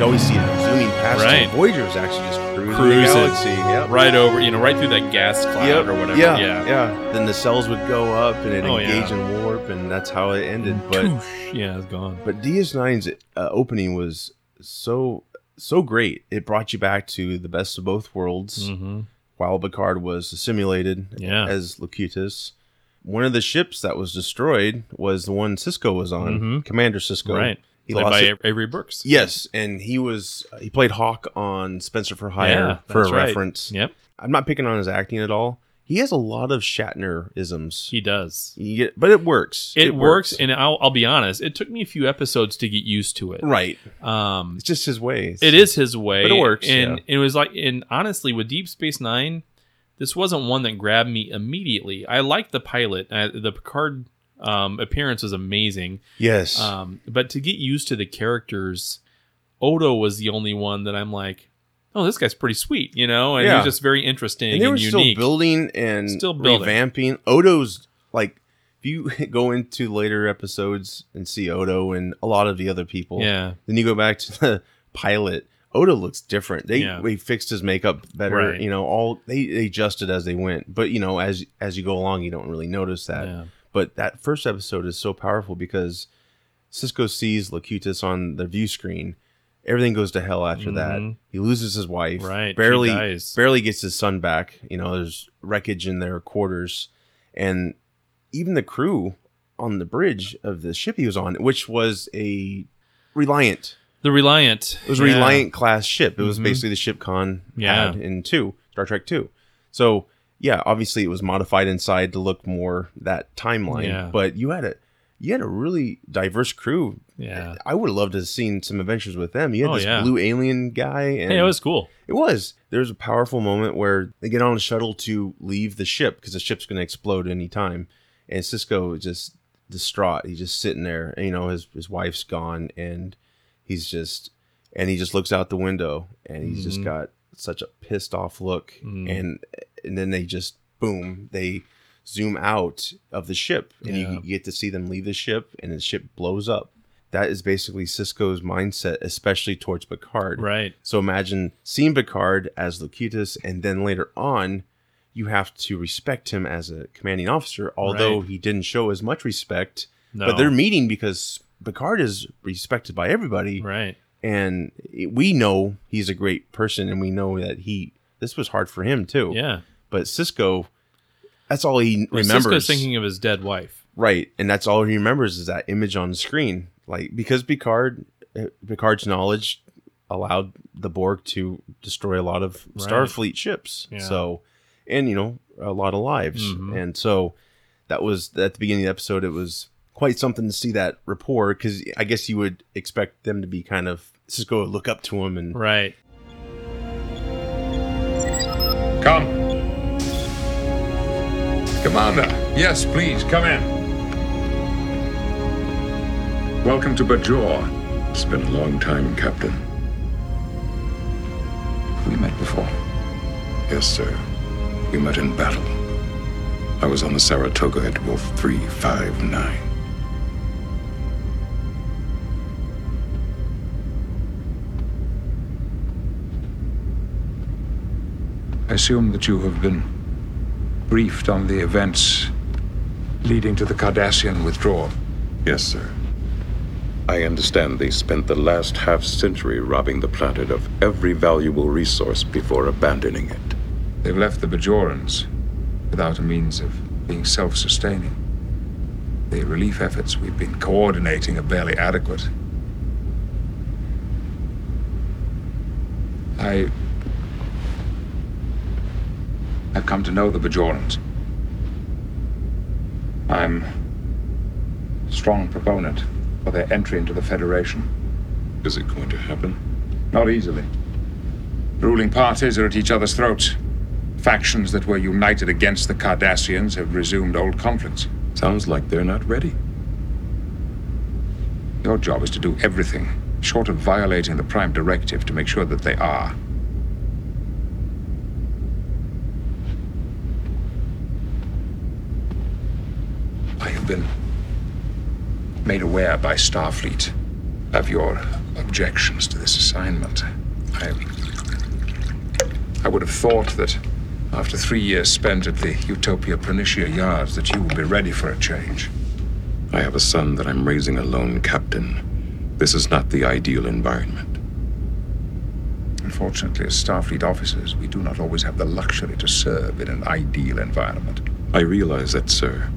You'd always see it zooming past. Right. Voyager was actually just cruising, cruising the galaxy. Yep. right over, you know, right through that gas cloud Yep. or whatever. Yeah, yeah. yeah. Then the cells would go up and it Oh, engage yeah. in warp, and that's how it ended. But yeah, it's gone. But DS9's uh, opening was so so great. It brought you back to the best of both worlds. Mhm. While Picard was simulated Yeah. as Locutus, one of the ships that was destroyed was the one Sisko was on, Mhm. Commander Sisko. Right. He Played by it- Avery Brooks. Yes, and he was he played Hawk on Spencer for Hire Yeah, for a right. reference. Yep. I'm not picking on his acting at all. He has a lot of Shatner isms. He does. Get, but it works. It, works, and I'll, I'll be honest. It took me a few episodes to get used to it. right. Um, It's just his way. it is his way, But it works, and yeah. it was like, and honestly, with Deep Space Nine, this wasn't one that grabbed me immediately. I liked the pilot. Uh, the Picard um, appearance was amazing. Yes. Um, but to get used to the characters, Odo was the only one that I'm like, oh, this guy's pretty sweet, you know, and Yeah. he's just very interesting and and, they were unique. still building and Still building. revamping. Odo's like if you go into later episodes and see Odo and a lot of the other people, Yeah. Then you go back to the pilot. Odo looks different. They Yeah. they fixed his makeup better. Right. You know, all they, they adjusted as they went. But you know, as as you go along, you don't really notice that. Yeah. But that first episode is so powerful because Sisko sees Locutus on the view screen, everything goes to hell after that. Mhm. He loses his wife. Right, Barely barely gets his son back. You know, there's wreckage in their quarters. And even the crew on the bridge of the ship he was on, which was a Reliant. The Reliant. It was a yeah. Reliant class ship. It was Mhm. basically the ship Khan Yeah. had in two, Star Trek two. So yeah, obviously it was modified inside to look more that timeline. Yeah. But you had a you had a really diverse crew. Yeah. I would have loved to have seen some adventures with them. You had Oh, this yeah. blue alien guy and Hey, it was cool. It was. There was a powerful moment where they get on a shuttle to leave the ship because the ship's going to explode any time, and Sisko is just distraught. He's just sitting there, and you know his his wife's gone, and he's just and he just looks out the window, and he's just Mhm. got such a pissed off look, Mm. and and then they just boom they zoom out of the ship, and Yeah. you get to see them leave the ship, and the ship blows up. That is basically Sisko's mindset, especially towards Picard. Right. So imagine seeing Picard as Locutus, and then later on, you have to respect him as a commanding officer, although Right. he didn't show as much respect. No. But they're meeting because Picard is respected by everybody. Right. And we know he's a great person, and we know that he, this was hard for him too. Yeah. But Sisko, that's all he remembers. Sisko's thinking of his dead wife. Right, and that's all he remembers is that image on the screen. Like because Picard, uh, Picard's knowledge allowed the Borg to destroy a lot of Right. Starfleet ships. Yeah. So, and you know, a lot of lives. Mhm. And so, that was at the beginning of the episode. It was quite something to see that rapport because I guess you would expect them to be kind of Sisko would look up to him and Right. Come. Commander, yes, please, come in. Welcome to Bajor. It's been a long time, Captain. We met before. Yes, sir. We met in battle. I was on the Saratoga at Wolf 359. I assume that you have been briefed on the events leading to the Cardassian withdrawal. Yes, sir. I understand they spent the last half century robbing the planet of every valuable resource before abandoning it. They've left the Bajorans without a means of being self sustaining. The relief efforts we've been coordinating are barely adequate. I. I've come to know the Bajorans. I'm a strong proponent for their entry into the Federation. Is it going to happen? Not easily. Ruling parties are at each other's throats. Factions that were united against the Cardassians have resumed old conflicts. Sounds like they're not ready. Your job is to do everything, short of violating the Prime Directive, to make sure that they are. I have been made aware by Starfleet of your objections to this assignment. I, I would have thought that after three years spent at the Utopia Planitia Yards that you would be ready for a change. I have a son that I'm raising alone, Captain. This is not the ideal environment. Unfortunately, as Starfleet officers, we do not always have the luxury to serve in an ideal environment. I realize that, sir,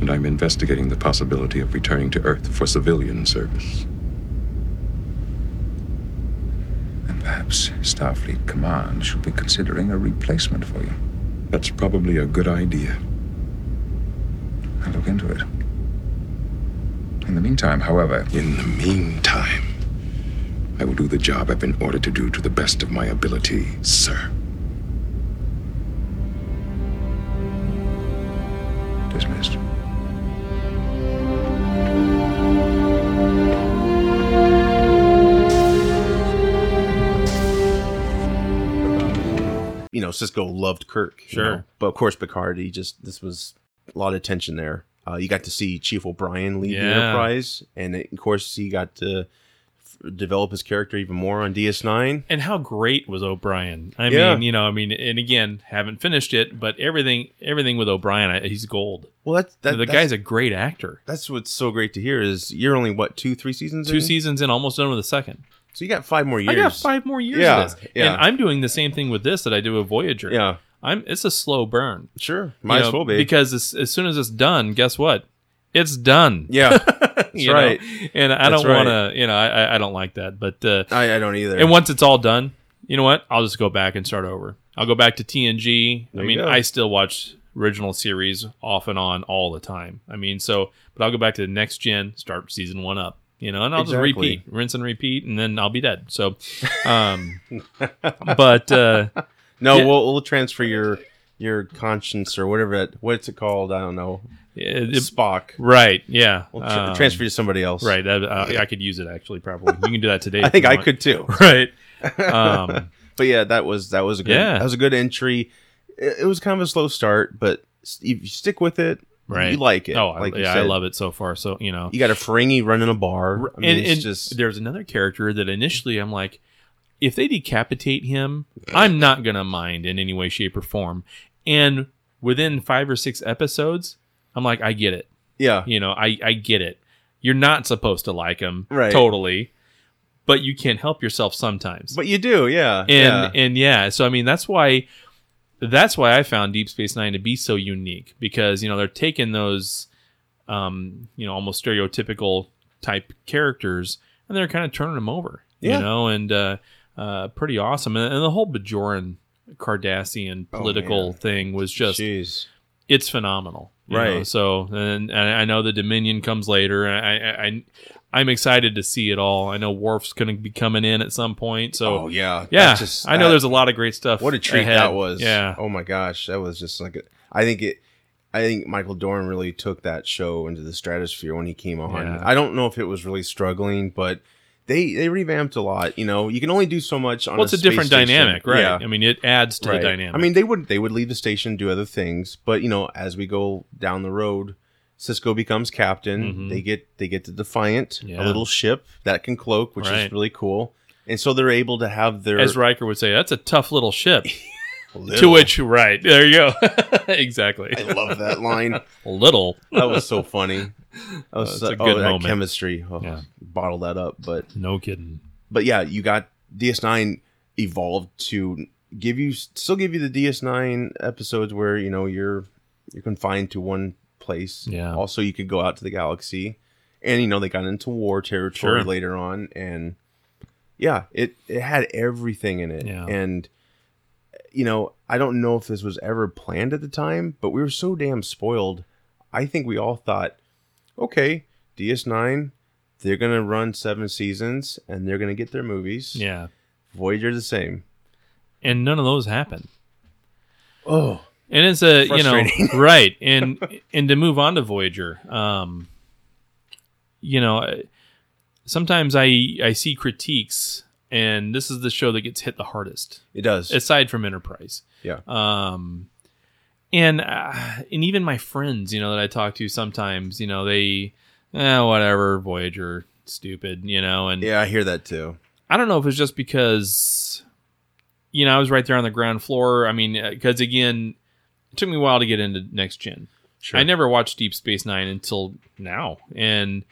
and I'm investigating the possibility of returning to Earth for civilian service. And perhaps Starfleet Command should be considering a replacement for you. That's probably a good idea. I'll look into it. In the meantime, however. In the meantime, I will do the job I've been ordered to do to the best of my ability, sir. Dismissed. Sisko loved Kirk. you Sure. know. But of course, Picard, he just, this was a lot of tension there. Uh, you got to see Chief O'Brien lead the Enterprise. And of course, he got to f- develop his character even more on DS9. And how great was O'Brien? I Yeah. mean, you know, I mean, and again, haven't finished it, but everything, everything with O'Brien, I, he's gold. Well, that's, that, the that's, guy's a great actor. That's what's so great to hear is you're only, what, two, three seasons Two in? seasons in, almost done with the second. So you got five more years. I got five more years Yeah, of this. yeah. And I'm doing the same thing with this that I do with Voyager. Yeah. I'm it's a slow burn. Sure. You Might know, as well be. Because as, as soon as it's done, guess what? It's done. Yeah. That's You know? right. And I That's don't right. want to, you know, I, I- I don't like that. But uh, I, I don't either. And once it's all done, you know what? I'll just go back and start over. I'll go back to TNG. There I mean. I still watch original series off and on all the time. I mean, so, but I'll go back to the next gen, start season one up, you know, and I'll Exactly. just repeat, rinse and repeat, and then I'll be dead. So, um, but, uh, no, yeah. we'll, we'll transfer your your conscience or whatever it what's it called? I don't know. it- Spock. right. Yeah. We'll tra- Um, transfer you to somebody else. Right. That, uh, I could use it actually, probably. You can do that today. I think I want. could too. Right. Um, but yeah, that was that was a good Yeah. that was a good entry. It, it was kind of a slow start, but if you stick with it, right. you like it. Oh, I- like you yeah, I love it so far. So, you know, You got a Ferengi running a bar. I mean, and, it's and just there's another character that initially I'm like, if they decapitate him, I'm not gonna mind in any way, shape, or form. And within five or six episodes, I'm like, I get it. yeah, You know, I I get it. You're not supposed to like him, Right. Totally, but you can't help yourself sometimes. but you do, yeah, and yeah. and yeah, so I mean that's why that's why I found Deep Space Nine to be so unique because you know they're taking those um you know almost stereotypical type characters and they're kind of turning them over, Yeah. you know, and uh, uh, pretty awesome. And, and the whole Bajoran Cardassian Oh, political man. thing was just Jeez. it's phenomenal, you Right. know? So, and, and I know the Dominion comes later. I, I, I'm excited to see it all. I know Worf's going to be coming in at some point. So, Oh yeah, yeah, just- I know that- there's a lot of great stuff. What a treat ahead. that was! Yeah, Oh my gosh, that was just like a, I think it. I think Michael Dorn really took that show into the stratosphere when he came on. Yeah. I don't know if it was really struggling, but they they revamped a lot. You know, you can only do so much on. well, it's a, space different station. dynamic, right? Yeah. I mean, it adds to Right. the dynamic. I mean, they would they would leave the station, do other things, but you know, as we go down the road, Sisko becomes captain. Mhm. They get they get the Defiant, Yeah. a little ship that can cloak, which Right. is really cool. And so they're able to have their as Riker would say, that's a tough little ship. to which, right there you go, exactly. I love that line. little. That was so funny. That was Uh, so- a good oh, that moment. chemistry. Oh, Yeah. Bottle that up, but No kidding. but yeah, you got DS9 evolved to give you still give you the DS9 episodes where you know you're you're confined to one place. Yeah. Also, you could go out to the galaxy, and you know they got into war territory Sure. later on, and yeah, it it had everything in it, Yeah. and you know I don't know if this was ever planned at the time, but we were so damn spoiled. I think we all thought, okay, DS9, they're gonna run seven seasons and they're gonna get their movies. Yeah, Voyager the same. and none of those happen. Oh, and it's a you know right and and to move on to voyager um you know sometimes i i see critiques and this is the show that gets hit the hardest it does. aside from enterprise yeah. um and uh, and even my friends you know that i talk to sometimes you know they eh, whatever voyager stupid you know and Yeah, I hear that too. I don't know if it's just because, you know, I was right there on the ground floor. I mean, because again, it took me a while to get into next gen. Sure. I never watched Deep Space Nine until now, and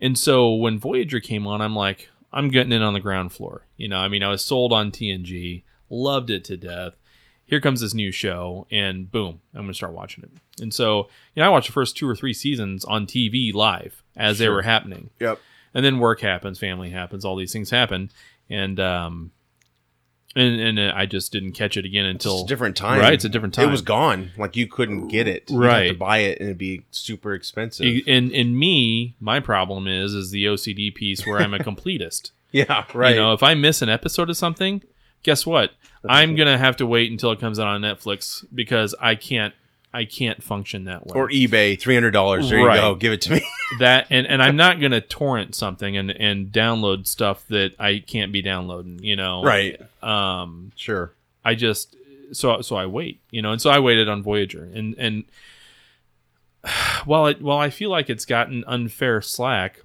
and so when Voyager came on, I'm like, I'm getting in on the ground floor. You know, I mean, I was sold on TNG, loved it to death. Here comes this new show, and boom, I'm gonna start watching it. And so, you know, I watched the first two or three seasons on TV live as they were happening Yep. and then work happens, family happens, all these things happen, and um, and and uh, I just didn't catch it again until It's a different time. Right, it's a different time. It was gone. Like you couldn't get it. You'd have Right. to buy it and it'd be super expensive. And and me, my problem is is the OCD piece where I'm a completist. yeah, right. You know, if I miss an episode of something, guess what? I'm gonna have to wait until it comes out on Netflix because I can't I can't function that way. or eBay, three hundred dollars. There Right. you go. Give it to me. that and, and I'm not gonna torrent something and, and download stuff that I can't be downloading, you know. Right. Um sure. I just so so I wait, you know, and so I waited on Voyager, and and while it while I feel like it's gotten unfair slack,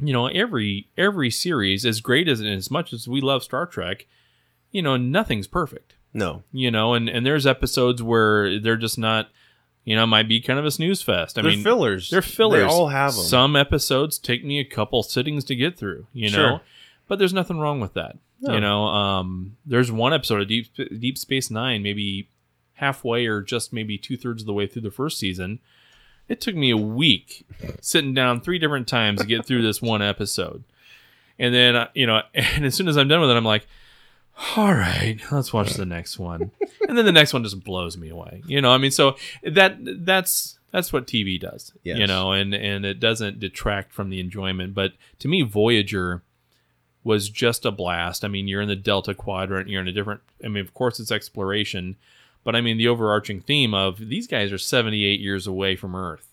you know, every every series, as great as as much as we love Star Trek, you know, nothing's perfect, No. you know, and and there's episodes where they're just not. You know, might be kind of a snooze fest. I They're mean, fillers. They're fillers. They all have 'em. Some episodes take me a couple sittings to get through. You know, Sure. but there's nothing wrong with that. No. You know, um, there's one episode of Deep Deep Space Nine, maybe halfway or just maybe two thirds of the way through the first season. It took me a week sitting down three different times to get through this one episode, and then uh, you know, and as soon as I'm done with it, I'm like, all right, let's watch the next one, and then the next one just blows me away. You know, I mean, so that that's that's what TV does. You know, and and it doesn't detract from the enjoyment. But to me, Voyager was just a blast. I mean, you're in the Delta Quadrant. You're in a different. I mean, of course, it's exploration, but I mean, the overarching theme of these guys are 78 years away from Earth.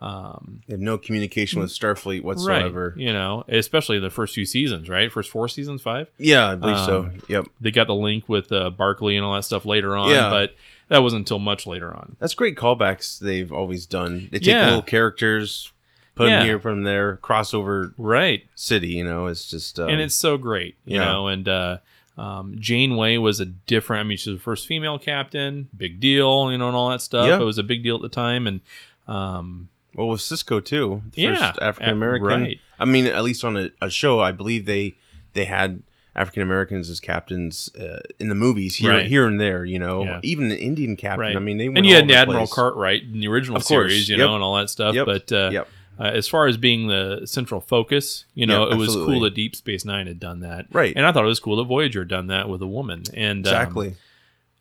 Um, They have no communication with Starfleet whatsoever. Right, you know, especially the first few seasons, right? First four seasons, five. Yeah, I believe so. Um, Yep. They got the link with uh, Barkley and all that stuff later on, Yeah. but that wasn't until much later on. That's great callbacks they've always done. They take Yeah. little characters, put Yeah. them here, put them there, crossover right city. You know, it's just um, and it's so great, you yeah. know. And uh, um, Janeway was a different. I mean, she was the first female captain, big deal, you know, and all that stuff. It was a big deal at the time, and um, well with Sisko too. The Yeah, first African American. right. I mean, at least on a, a show, I believe they they had African Americans as captains uh, in the movies here Right. here and there. You know, Yeah. even an Indian captain. right. I mean, they went and you had Admiral place. Cartwright in the original Of course, series, you yep. know, and all that stuff. Yep, But uh, yep. uh, as far as being the central focus, you know, it was absolutely. cool that Deep Space Nine had done that, Right. And I thought it was cool that Voyager had done that with a woman, and um, Exactly.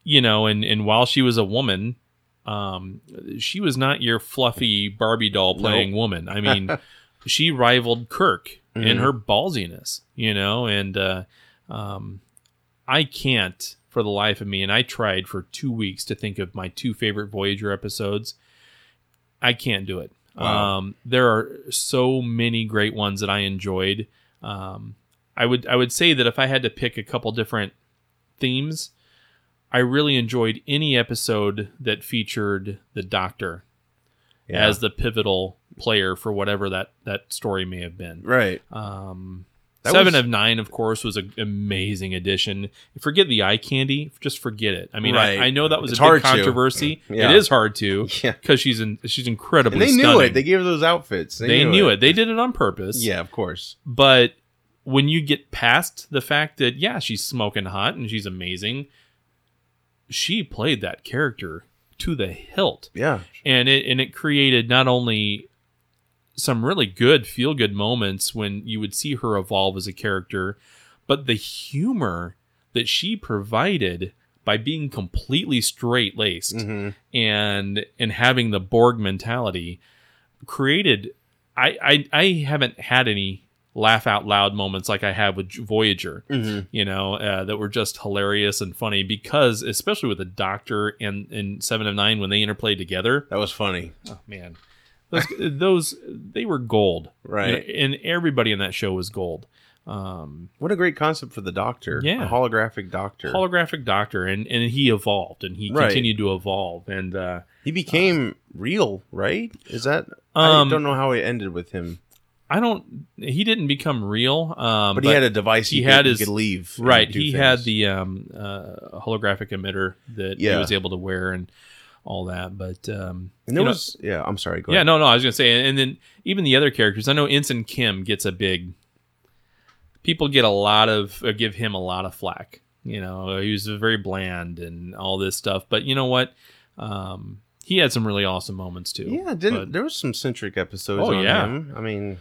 you know, and and while she was a woman, um, she was not your fluffy Barbie doll playing Nope. woman. I mean, she rivaled Kirk in Mhm. her ballsiness, you know, and uh, um, I can't for the life of me, and I tried for two weeks to think of my two favorite Voyager episodes. I can't do it. Wow. Um, there are so many great ones that I enjoyed. Um, I would I would say that if I had to pick a couple different themes, I really enjoyed any episode that featured the Doctor Yeah. as the pivotal player for whatever that that story may have been. Right. Um, Seven was- of Nine, of course, was an amazing addition. Forget the eye candy; just forget it. I mean, Right. I, I know that was It's a big controversy. Yeah. It is hard to, Yeah. because she's in she's incredibly. And they knew it. They gave her those outfits. They, knew, it. They did it on purpose. Yeah, of course. But when you get past the fact that yeah, she's smoking hot and she's amazing, she played that character to the hilt. Yeah. And it and it created not only some really good feel good moments when you would see her evolve as a character, but the humor that she provided by being completely straight laced Mm-hmm. and and having the Borg mentality created I, I I haven't had any laugh out loud moments like I have with Voyager, Mhm. you know, uh, that were just hilarious and funny because especially with the Doctor and and Seven of Nine when they interplayed together. That was funny. Oh man, those those they were gold, Right. And, and everybody in that show was gold. Um, What a great concept for the doctor. Yeah. A holographic doctor. holographic Doctor, and and he evolved and he Right. continued to evolve, and uh, he became real, right? Is that Um, I don't know how it ended with him. I don't. He didn't become real, um, But he had a device he could- he could leave Right, he things. had the um, uh, holographic emitter that he was able to wear and all that. But um, And there you know- was yeah, I'm sorry, go yeah, no, no. I was gonna say, and then even the other characters. I know Ensign Kim gets a big. People get a lot of uh, give him a lot of flack. You know, he was very bland and all this stuff. But you know what? Um, he had some really awesome moments too. Yeah, didn't But- there was some centric episodes Oh, on yeah. him. I mean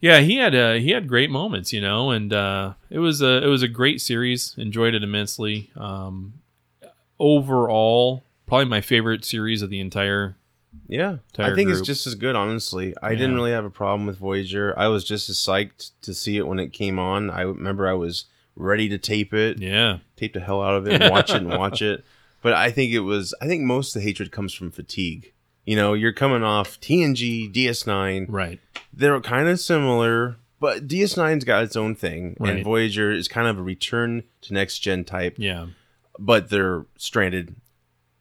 yeah, he had uh, he had great moments, you know, and uh, it was a it was a great series. Enjoyed it immensely. Um, overall, probably my favorite series of the entire. Yeah, entire I think group. it's just as good. Honestly, I Yeah. didn't really have a problem with Voyager. I was just as psyched to see it when it came on. I remember I was ready to tape it. Yeah, tape the hell out of it, and watch it, and watch it. But I think it was. I think most of the hatred comes from fatigue. You know, you're coming off TNG, DS9. Right. They're kind of similar, but DS9's got its own thing, Right. and Voyager is kind of a return to next gen type. Yeah. But they're stranded.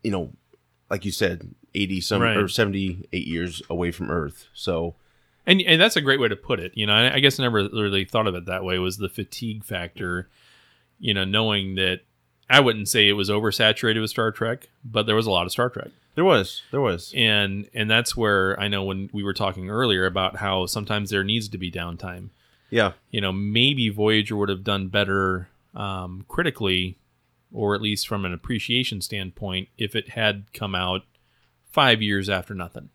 You know, like you said, eighty some Right. or seventy eight years away from Earth. So And and that's a great way to put it. You know, I, I guess I never really thought of it that way. Was the fatigue factor? You know, knowing that I wouldn't say it was oversaturated with Star Trek, but there was a lot of Star Trek. There was, there was. and and that's where I know when we were talking earlier about how sometimes there needs to be downtime. Yeah. You know, maybe Voyager would have done better um, critically, or at least from an appreciation standpoint, if it had come out five years after nothing.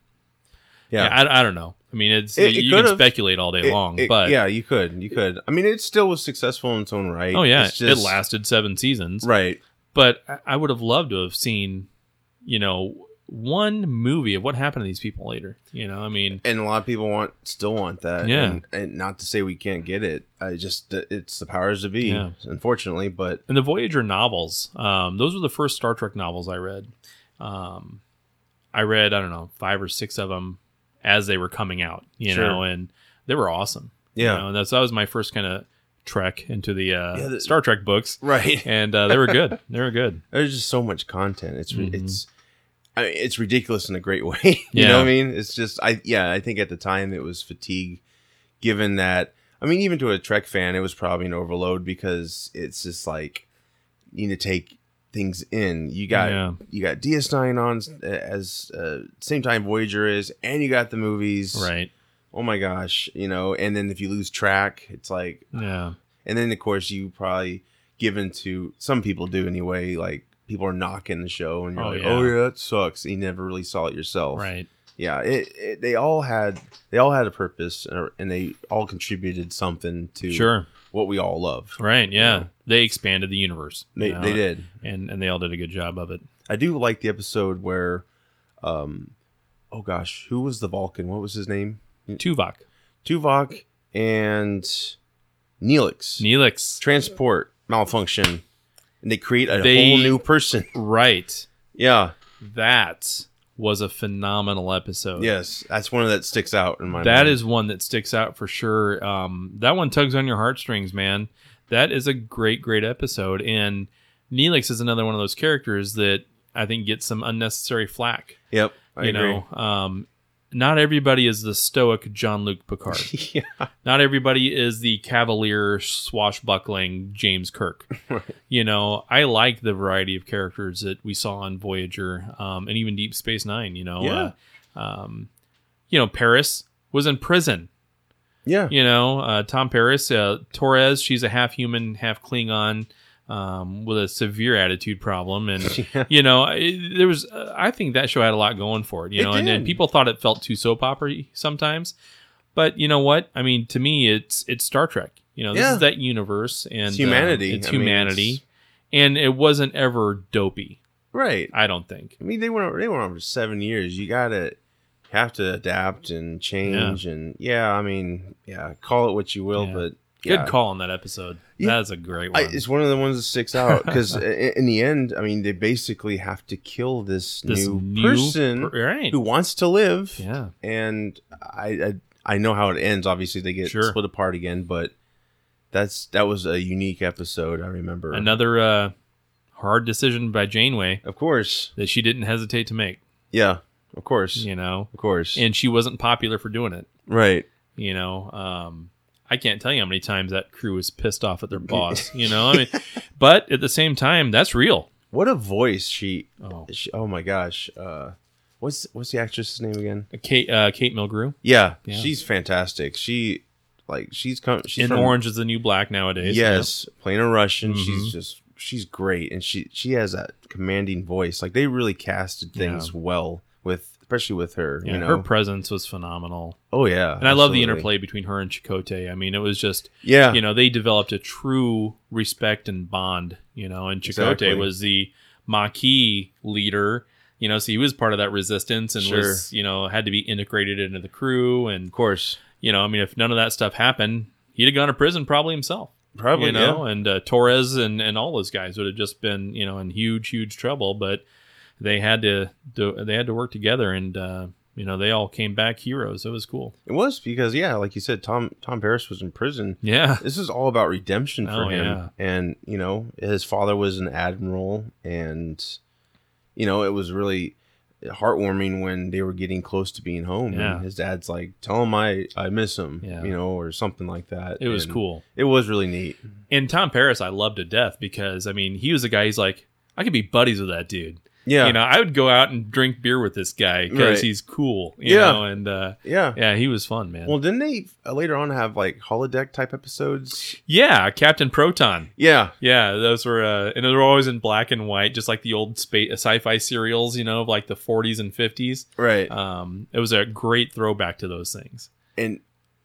Yeah. I, I don't know. I mean, it's It- it you can could've- speculate all day It- long, it- but yeah, you could, you could. I mean, it still was successful in its own right. oh yeah, just- it lasted seven seasons, Right. But I would have loved to have seen, you know, one movie of what happened to these people later. You know, I mean, and a lot of people want still want that. Yeah. and, and not to say we can't get it. I just it's the powers to be, Yeah. unfortunately. But and the Voyager novels, um, those were the first Star Trek novels I read. Um, I read, I don't know, five or six of them as they were coming out, you Sure. know, and they were awesome. you Yeah. know, and that's that was my first kind of trek into the, uh, Yeah, the- Star Trek books, Right. And uh, they were good. They were good. there's just so much content. It's Mhm. it's I mean, it's ridiculous in a great way. you Yeah. know what I mean? It's just I yeah, I think at the time it was fatigue given that I mean even to a Trek fan it was probably an overload because it's just like you need to take things in. You got Yeah. you got DS9 on as uh, same time Voyager is and you got the movies. Right. Oh my gosh, you know, and then if you lose track, it's like Yeah. and then of course you probably given to some people do anyway, like people are knocking the show and you're Oh, like, yeah. Oh yeah, that sucks. You never really saw it yourself. Right. Yeah, it, it they all had they all had a purpose and, and they all contributed something to Sure. what we all love. Right. Yeah. know? They expanded the universe. They- you know, they did. And, and they all did a good job of it. I do like the episode where um oh gosh, who was the Vulcan? What was his name? Tuvok. Tuvok and Neelix. Neelix. Transport malfunction. And they create a They- whole new person. Right. Yeah. That was a phenomenal episode. Yes. That's one that sticks out in my That mind. is one that sticks out for sure. Um, that one tugs on your heartstrings, man. That is a great, great episode. And Neelix is another one of those characters that I think gets some unnecessary flack. Yep. I you agree. know, um, not everybody is the stoic Jean-Luc Picard. yeah. Not everybody is the cavalier, swashbuckling James Kirk. You know, I like the variety of characters that we saw on Voyager um, and even Deep Space Nine. You know, Yeah. uh, um, you know, Paris was in prison. Yeah. You know, uh, Tom Paris, uh, Torres, she's a half human, half Klingon. Um, with a severe attitude problem, and Yeah. you know, I, there was. Uh, I think that show had a lot going for it. You It know, and, people thought it felt too soap opera sometimes, but you know what? I mean, to me, it's it's Star Trek. You know, this Yeah. is that universe and It's humanity. um, it's I mean, humanity, it's- and it wasn't ever dopey. Right. I don't think. I mean, they went they went on for seven years. You gotta have to adapt and change, and yeah, I mean, yeah, call it what you will, Yeah. but Good call on that episode. Yeah. That is a great I, one. it's one of the ones that sticks out because in the end, I mean, they basically have to kill this, This new, new person per- right. who wants to live. Yeah. and I, I I know how it ends. Obviously, they get Sure. split apart again, but that's that was a unique episode. I remember Another uh, hard decision by Janeway of course, that she didn't hesitate to make. yeah, of course, You know, of course, and she wasn't popular for doing it. right. You know, um, I can't tell you how many times that crew was pissed off at their boss. You know, I mean, but at the same time, that's real. What a voice she! Oh. she oh my gosh, uh, what's what's the actress's name again? Kate uh, Kate Mulgrew Yeah, Yeah. she's fantastic. She like she's come. She's in from, Orange is the New Black nowadays. Yes, playing a Russian. Mhm. She's just she's great, and she she has that commanding voice. Like they really casted things Yeah. well especially with her. Yeah, you know, her presence was phenomenal. oh yeah, And I love the interplay between her and Chakotay. I mean, it was just Yeah. you know, they developed a true respect and bond, you know, and Chakotay Exactly. was the Maquis leader, you know, so he was part of that resistance and Sure. was, you know, had to be integrated into the crew and Of course, you know, I mean, if none of that stuff happened, he'd have gone to prison probably himself. Probably, you know, and uh, Torres and, and all those guys would have just been, you know, in huge, huge trouble. But they had to do, they had to work together, and uh, you know, they all came back heroes. It was cool. it was because yeah, like you said, Tom Tom Paris was in prison. Yeah, This is all about redemption for Oh, him, yeah. and you know his father was an admiral, and you know it was really heartwarming when they were getting close to being home. Yeah. and his dad's like, "Tell him I I miss him," Yeah. you know, or something like that. It was And cool. It was really neat. And Tom Paris, I loved to death because I mean, he was a guy. He's like, I could be buddies with that dude. Yeah. you know, I would go out and drink beer with this guy because Right. he's cool. You Yeah. know, and uh, Yeah. yeah, he was fun, man. Well, didn't they uh, later on have like holodeck type episodes? yeah, Captain Proton. Yeah. Yeah, those were, uh, and they were always in black and white, just like the old spa- sci-fi serials, you know, of like the 40s and 50s. Right. Um, it was a great throwback to those things. And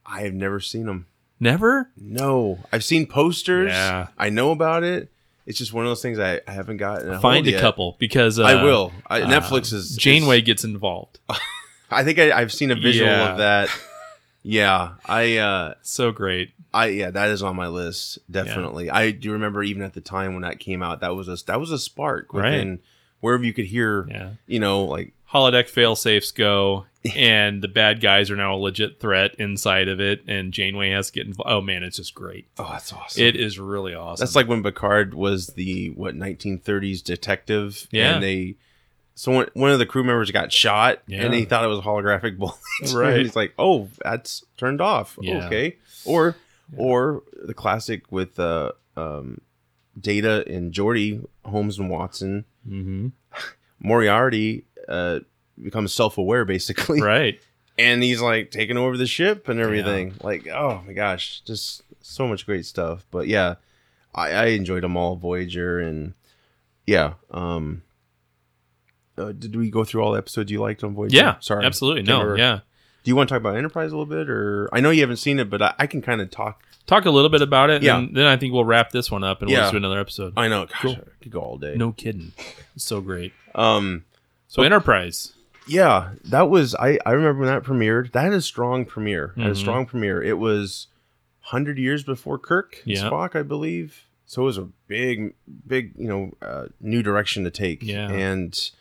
I have never seen them. Never? No, I've seen posters. Yeah. I know about it. It's just one of those things I, I haven't gotten. A Find a yet. couple because uh, I will. I, uh, Netflix is Janeway is- gets involved. I think I, I've seen a visual Yeah. of that. Yeah, I. uh So great. I yeah, that is on my list definitely. I do remember even at the time when that came out, that was a that was a spark Right. Wherever you could hear. Yeah. You know, like holodeck fail safes go and the bad guys are now a legit threat inside of it and janeway has to get involved oh man it's just great oh that's awesome it is really awesome That's like when Picard was the what 1930s detective. Yeah. And they, so one, of the crew members got shot, Yeah. and he thought it was a holographic bullet. Right. He's like, "Oh, that's turned off. Yeah. Okay." Or, or the classic with uh, um, Data and Geordi, Holmes and Watson. Mm-hmm. Moriarty uh, becomes self-aware basically, right and he's like taking over the ship and everything. Like, oh my gosh, just so much great stuff. But yeah, I, I enjoyed them all, Voyager, and yeah. Um, uh, did we go through all the episodes you liked on Voyager? yeah sorry, absolutely no remember. yeah Do you want to talk about Enterprise a little bit, or I know you haven't seen it, but I, I can kind of talk. Talk a little bit about it Yeah. and then i think we'll wrap this one up and we'll Yeah. just do another episode I know, gosh, Cool. I could go all day. no kidding it's so great Um, so enterprise yeah, that was I. I remember when that premiered. That had a strong premiere. Had a Mhm. strong premiere. It was hundred years before Kirk and Yeah. Spock, I believe. So it was a big, big, you know, uh, new direction to take. Yeah. and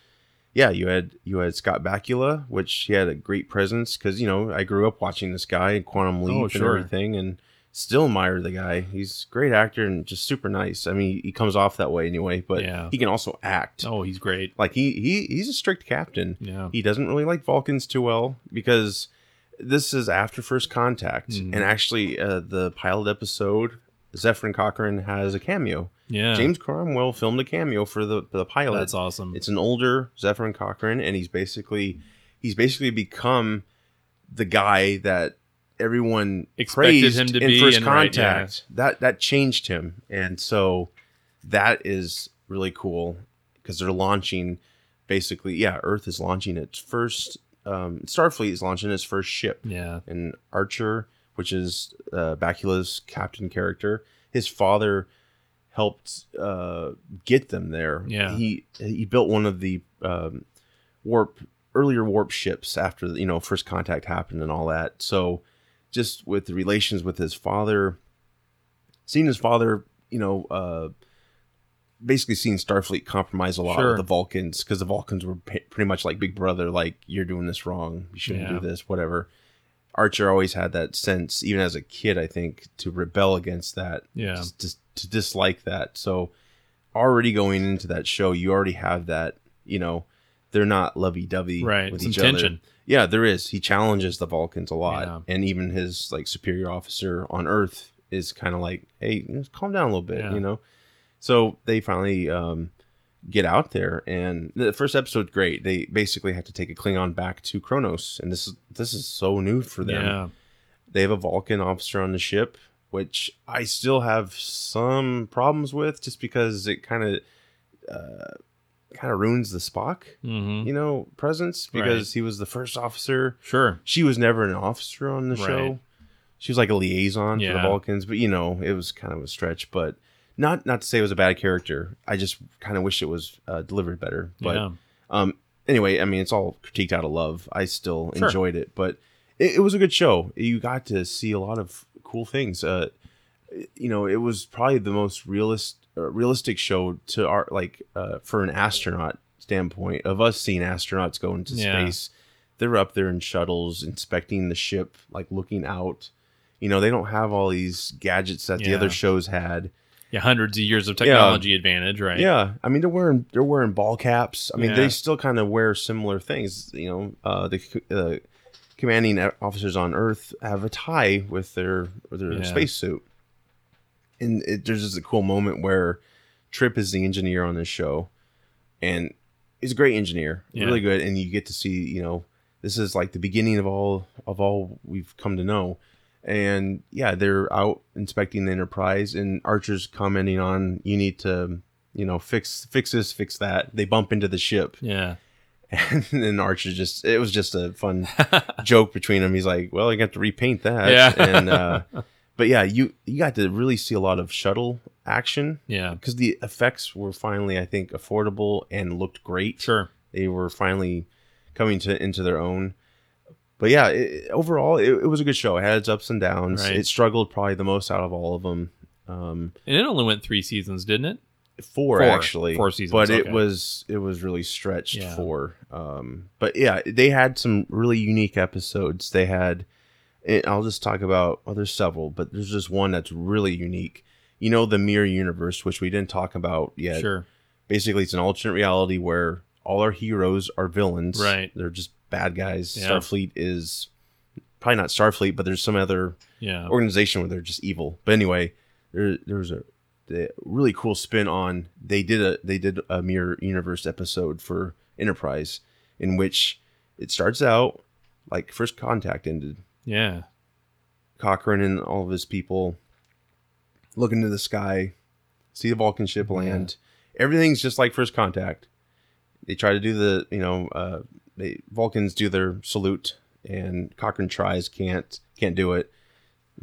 yeah, you had you had Scott Bakula, which he had a great presence because you know I grew up watching this guy in Quantum Leap Oh, and sure. everything, and still admire the guy. He's a great actor and just super nice. I mean, he comes off that way anyway, but Yeah. he can also act. oh he's great Like he he he's a strict captain. Yeah. He doesn't really like Vulcans too well because this is after first contact, Mhm. and actually uh, the pilot episode, Zefram Cochrane has a cameo. yeah James Cromwell filmed a cameo for the the pilot. that's awesome It's an older Zefram Cochrane, and he's basically he's basically become the guy that everyone Expected praised him to in be first and right, yeah. contact. That that changed him, and so that is really cool because they're launching basically. Yeah, Earth is launching its first. Um, Starfleet is launching its first ship, yeah and Archer, which is uh, Bakula's captain character, his father helped uh, get them there. Yeah. he he built one of the um, warp earlier warp ships after you know first contact happened and all that. So just with the relations with his father, seeing his father, you know. Uh, Basically, seeing Starfleet compromise a lot Sure. with the Vulcans because the Vulcans were pa- pretty much like Big Brother, like you're doing this wrong, you shouldn't Yeah. do this, whatever. Archer always had that sense, even as a kid, I think, to rebel against that. Yeah. Just, just to dislike that. So already going into that show, you already have that, you know, they're not lovey dovey Right, with some each other. Yeah, there is. He challenges the Vulcans a lot. Yeah. And even his like superior officer on Earth is kind of like, hey, calm down a little bit, Yeah. you know? So they finally um get out there and the first episode's great. They basically have to take a Klingon back to Kronos, and this is this is so new for them. Yeah. They have a Vulcan officer on the ship, which I still have some problems with, just because it kind of uh, kind of ruins the Spock, Mhm. you know, presence because he was the first officer. Sure. She was never an officer on the Right. show. She was like a liaison for the Yeah. Vulcans, but you know, it was kind of a stretch. But not not to say it was a bad character. I just kind of wish it was uh, delivered better. But Yeah. um, anyway, I mean, it's all critiqued out of love. I still Sure. enjoyed it, but it, it was a good show. You got to see a lot of cool things. Uh, you know, it was probably the most realist, realistic show to our like uh, for an astronaut standpoint of us seeing astronauts go into Yeah. space. They're up there in shuttles inspecting the ship, like looking out. You know, they don't have all these gadgets that the other shows had. Yeah, hundreds of years of technology advantage, right? Yeah, I mean they're wearing they're wearing ball caps. I mean Yeah. they still kind of wear similar things. You know, uh, the uh, commanding officers on Earth have a tie with their with their Yeah. spacesuit. And it, there's just a cool moment where Trip is the engineer on this show, and he's a great engineer, Yeah. really good, and you get to see, you know, this is like the beginning of all of all we've come to know. And yeah, they're out inspecting the Enterprise, and Archer's commenting on you need to, you know, fix fix this, fix that. They bump into the ship, Yeah. and then Archer just it was just a fun joke between them. He's like, "Well, I got to repaint that," Yeah. and uh, but yeah, you you got to really see a lot of shuttle action, Yeah. because the effects were finally, I think, affordable and looked great. Sure. they were finally coming to into their own. But yeah, it, overall, it, it was a good show. It had its ups and downs. Right. It struggled probably the most out of all of them. Um, And it only went three seasons, didn't it? four, Four. actually, Four seasons, but it was it was really stretched Yeah. for. Um, but yeah, they had some really unique episodes. They had, and I'll just talk about. Well, there's several, but there's just one that's really unique. You know, the mirror universe, which we didn't talk about yet. Sure. Basically, it's an alternate reality where all our heroes are villains. Right. They're just bad guys. Yeah. Starfleet is probably not Starfleet, but there's some other Yeah. organization where they're just evil. But anyway, there there was a, the really cool spin on they did a they did a mirror universe episode for Enterprise in which it starts out like first contact ended. Yeah. Cochrane and all of his people look into the sky, see the Vulcan ship land. Everything's just like first contact. They try to do the, you know, uh, they Vulcans do their salute, and Cochrane tries, can't, can't do it.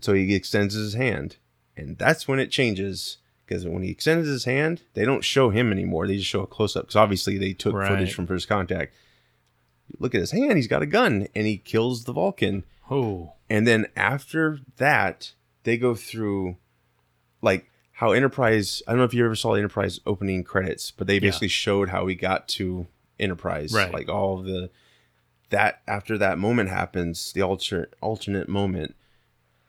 So he extends his hand, and that's when it changes. Because when he extends his hand, they don't show him anymore. They just show a close up. Because obviously they took Right. footage from first contact. Look at his hand; he's got a gun, and he kills the Vulcan. Oh. And then after that, they go through like how Enterprise. I don't know if you ever saw the Enterprise opening credits, but they Yeah. basically showed how we got to Enterprise. Right. Like all the that after that moment happens, the alternate alternate moment,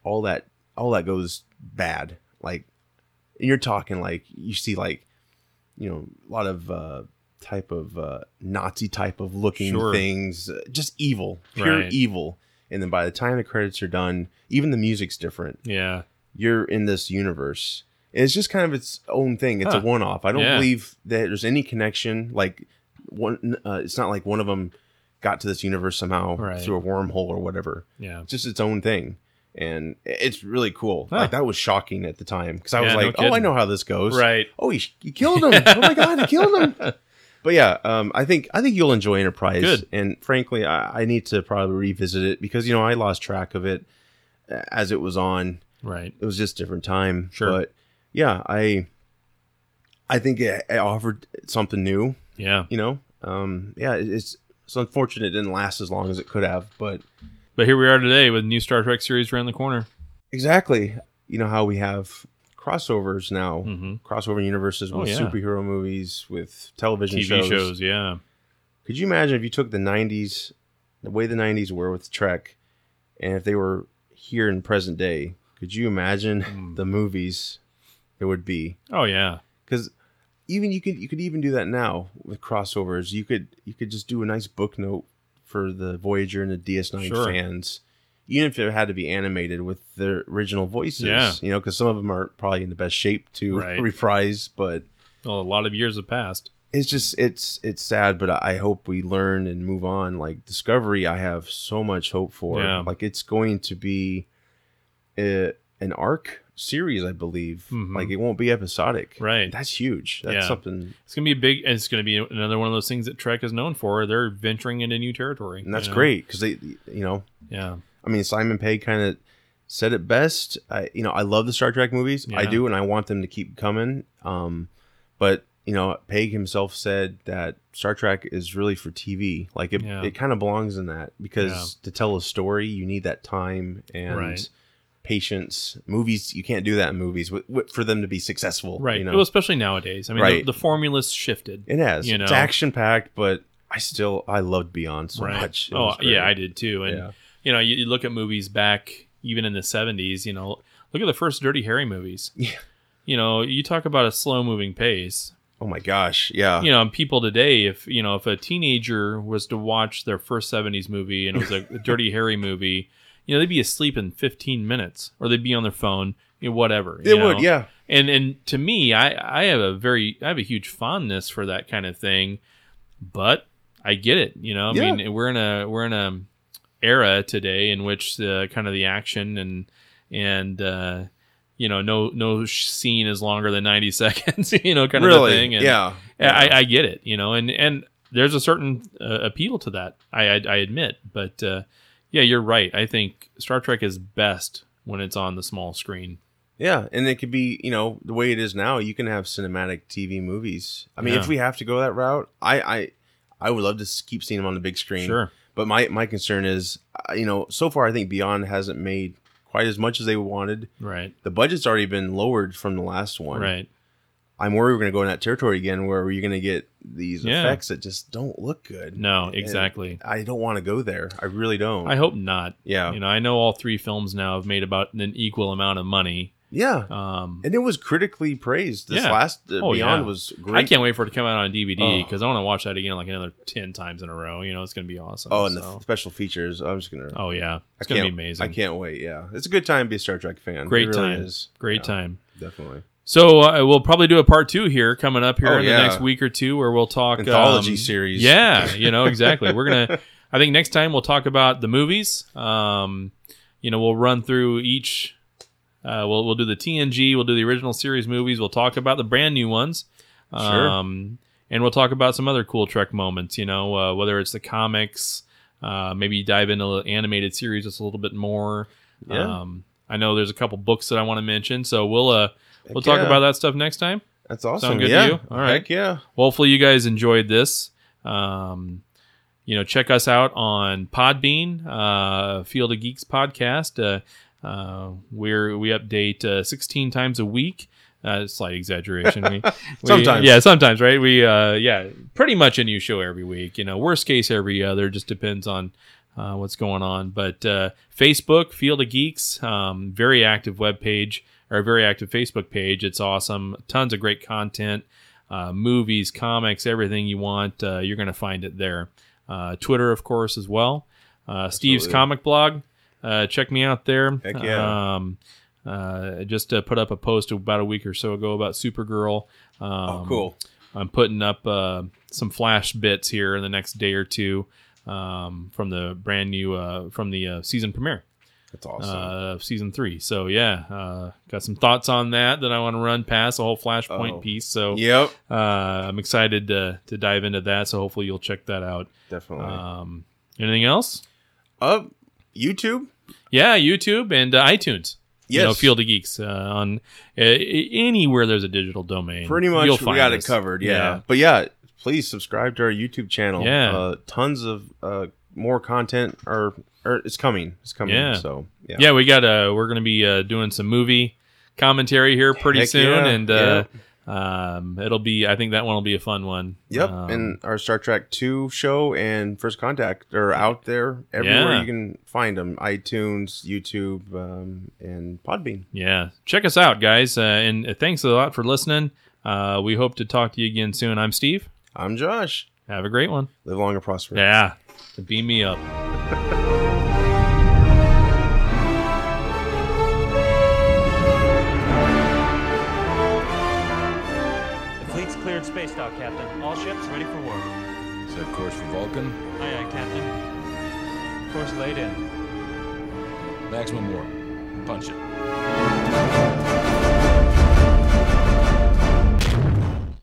all that all that goes bad. Like and you're talking like you see like you know a lot of uh type of uh Nazi type of looking Sure. things, uh, just evil, pure Right. evil. And then by the time the credits are done, even the music's different. Yeah. You're in this universe. And it's just kind of its own thing. It's Huh. a one-off. I don't Yeah. believe that there's any connection. Like one, uh, it's not like one of them got to this universe somehow Right. through a wormhole or whatever. Yeah. It's just its own thing, and it's really cool. Huh. Like that was shocking at the time because I was Yeah, no like, "Oh, I know how this goes." Right. Oh, he, he killed him. oh my god, he killed him. But yeah, um, I think I think you'll enjoy Enterprise. Good. And frankly, I, I need to probably revisit it because you know I lost track of it as it was on. Right. It was just different time. Sure. But yeah, I I think it, it offered something new. Yeah. You know, um, yeah, it- it's it's unfortunate it didn't last as long as it could have, but But here we are today with new Star Trek series around the corner. exactly. You know how we have crossovers now, crossover universes Oh, with yeah. superhero movies, with television TV shows. shows. yeah. Could you imagine if you took the '90s, the way the '90s were with Trek, and if they were here in present day? Could you imagine Hmm. the movies there would be? Oh yeah. because even you could you could even do that now with crossovers. You could you could just do a nice book note for the Voyager and the DS9 Sure. fans, even if it had to be animated with their original voices. Yeah. you know, because some of them are probably in the best shape to Right. reprise, but Well, a lot of years have passed. it's just it's it's sad. But I hope we learn and move on. Like Discovery, I have so much hope for. Yeah. Like it's going to be a, an arc series, I believe. Mhm. Like it won't be episodic. Right. That's huge. That's Yeah. something. It's gonna be a big. It's gonna be another one of those things that Trek is known for. They're venturing into new territory, And that's you know? great because they, you know, Yeah. I mean, Simon Pegg kind of said it best. I, you know, I love the Star Trek movies. I do, and I want them to keep coming. Um, but you know, Pegg himself said that Star Trek is really for TV. Like it, Yeah. it kind of belongs in that because Yeah. to tell a story, you need that time and Right. patience. Movies, you can't do that in movies for them to be successful. Right. You know, Well, especially nowadays. I mean, Right. the, the formula's shifted. it has. You know. It's action packed, but I still I loved Beyond so right. much. It Oh, yeah, I did too. And Yeah. You know, you, you look at movies back even in the '70s. You know, look at the first Dirty Harry movies. Yeah. You know, you talk about a slow moving pace. Oh my gosh, yeah. You know, people today, if you know, if a teenager was to watch their first '70s movie and it was a, a Dirty Harry movie, you know, they'd be asleep in 15 minutes, or they'd be on their phone, you know, whatever. They would, know? yeah. And and to me, I I have a very I have a huge fondness for that kind of thing. but I get it. You know, I Yeah. mean, we're in a we're in a era today in which uh, kind of the action and and uh, you know no no scene is longer than 90 seconds you know kind of Really? the thing and Yeah. I, I get it you know and and there's a certain uh, appeal to that I, I I admit but uh, yeah you're right I think Star Trek is best when it's on the small screen Yeah, and it could be, you know, the way it is now. You can have cinematic TV movies. I mean, Yeah. if we have to go that route, I, I, I would love to keep seeing them on the big screen. Sure. But my my concern is, uh, you know, so far I think Beyond hasn't made quite as much as they wanted. Right. The budget's already been lowered from the last one. Right. I'm worried we're going to go in that territory again, where you're going to get these Yeah. effects that just don't look good. No, And exactly. I don't want to go there. I really don't. I hope not Yeah. you know I know all three films now have made about an equal amount of money Yeah. um and it was critically praised. This yeah. last uh, Oh, Beyond yeah. was great. I can't wait for it to come out on DVD Oh. because I want to watch that again like another ten times in a row. You know, it's gonna be awesome. Oh, and so. the special features. I'm just gonna. Oh, yeah. It's gonna be amazing. I can't wait. Yeah, it's a good time to be a Star Trek fan. Great really time. is. Great Yeah, time. Definitely. So uh, we'll probably do a part two here coming up here Oh, in the next week or two, where we'll talk Anthology um, series. Yeah, you know exactly. We're gonna. I think next time we'll talk about the movies. Um, you know, we'll run through each. Uh, we'll we'll do the TNG. We'll do the original series movies. We'll talk about the brand new ones. Sure. Um, and we'll talk about some other cool Trek moments. You know, uh, whether it's the comics, uh, maybe dive into the animated series just a little bit more. Yeah. Um, I know there's a couple books that I want to mention, so we'll uh we'll Heck talk yeah. about that stuff next time. That's awesome. Sound good Yeah. to you? All right. Heck yeah. Well, hopefully you guys enjoyed this. Um, you know, check us out on Podbean, uh, Field of Geeks podcast. Uh, uh, we're we update uh, 16 times a week. Uh, slight exaggeration. We, we- Sometimes. yeah, sometimes, right? We, uh, yeah, pretty much a new show every week. You know, worst case every other. Just depends on uh, what's going on. But uh, Facebook, Field of Geeks, um, very active web page or very active Facebook page. It's awesome. Tons of great content, uh, movies, comics, everything you want. Uh, you're going to find it there. Uh, Twitter, of course, as well. Uh, Steve's comic blog. Uh, check me out there. Heck yeah. Um, uh, just uh, put up a post about a week or so ago about Supergirl. Um, Oh, cool. I'm putting up uh, some flash bits here in the next day or two um, from the brand new uh, from the uh, season premiere. That's awesome. Uh, season three. So yeah, uh, got some thoughts on that that I want to run past the whole Flashpoint Oh. piece. So Yep. uh, I'm excited to to dive into that. So hopefully you'll check that out. Definitely. Um, anything else? Uh, YouTube. Yeah, YouTube and uh, iTunes. You know, Yes. Field of Geeks uh, on uh, anywhere there's a digital domain. Pretty much, you'll we find got us. it covered. Yeah. But yeah, please subscribe to our YouTube channel. Yeah. Uh, tons of uh, more content are, are it's coming. It's coming. Yeah. So yeah. yeah, we got uh we're gonna be uh, doing some movie commentary here pretty Heck soon, yeah, and uh, um, it'll be. I think that one will be a fun one. Yep, Um, and our Star Trek Two show and First Contact are out there everywhere Yeah. you can find them: iTunes, YouTube, um, and Podbean. yeah, check us out, guys, uh, and thanks a lot for listening. Uh, we hope to talk to you again soon. I'm Steve. I'm Josh. Have a great one. Live long and prosper. Yeah, beam me up. dock, Captain. All ships ready for work. Set course for Vulcan. Aye, aye, Captain. Course laid in. Maximum warp. Punch it.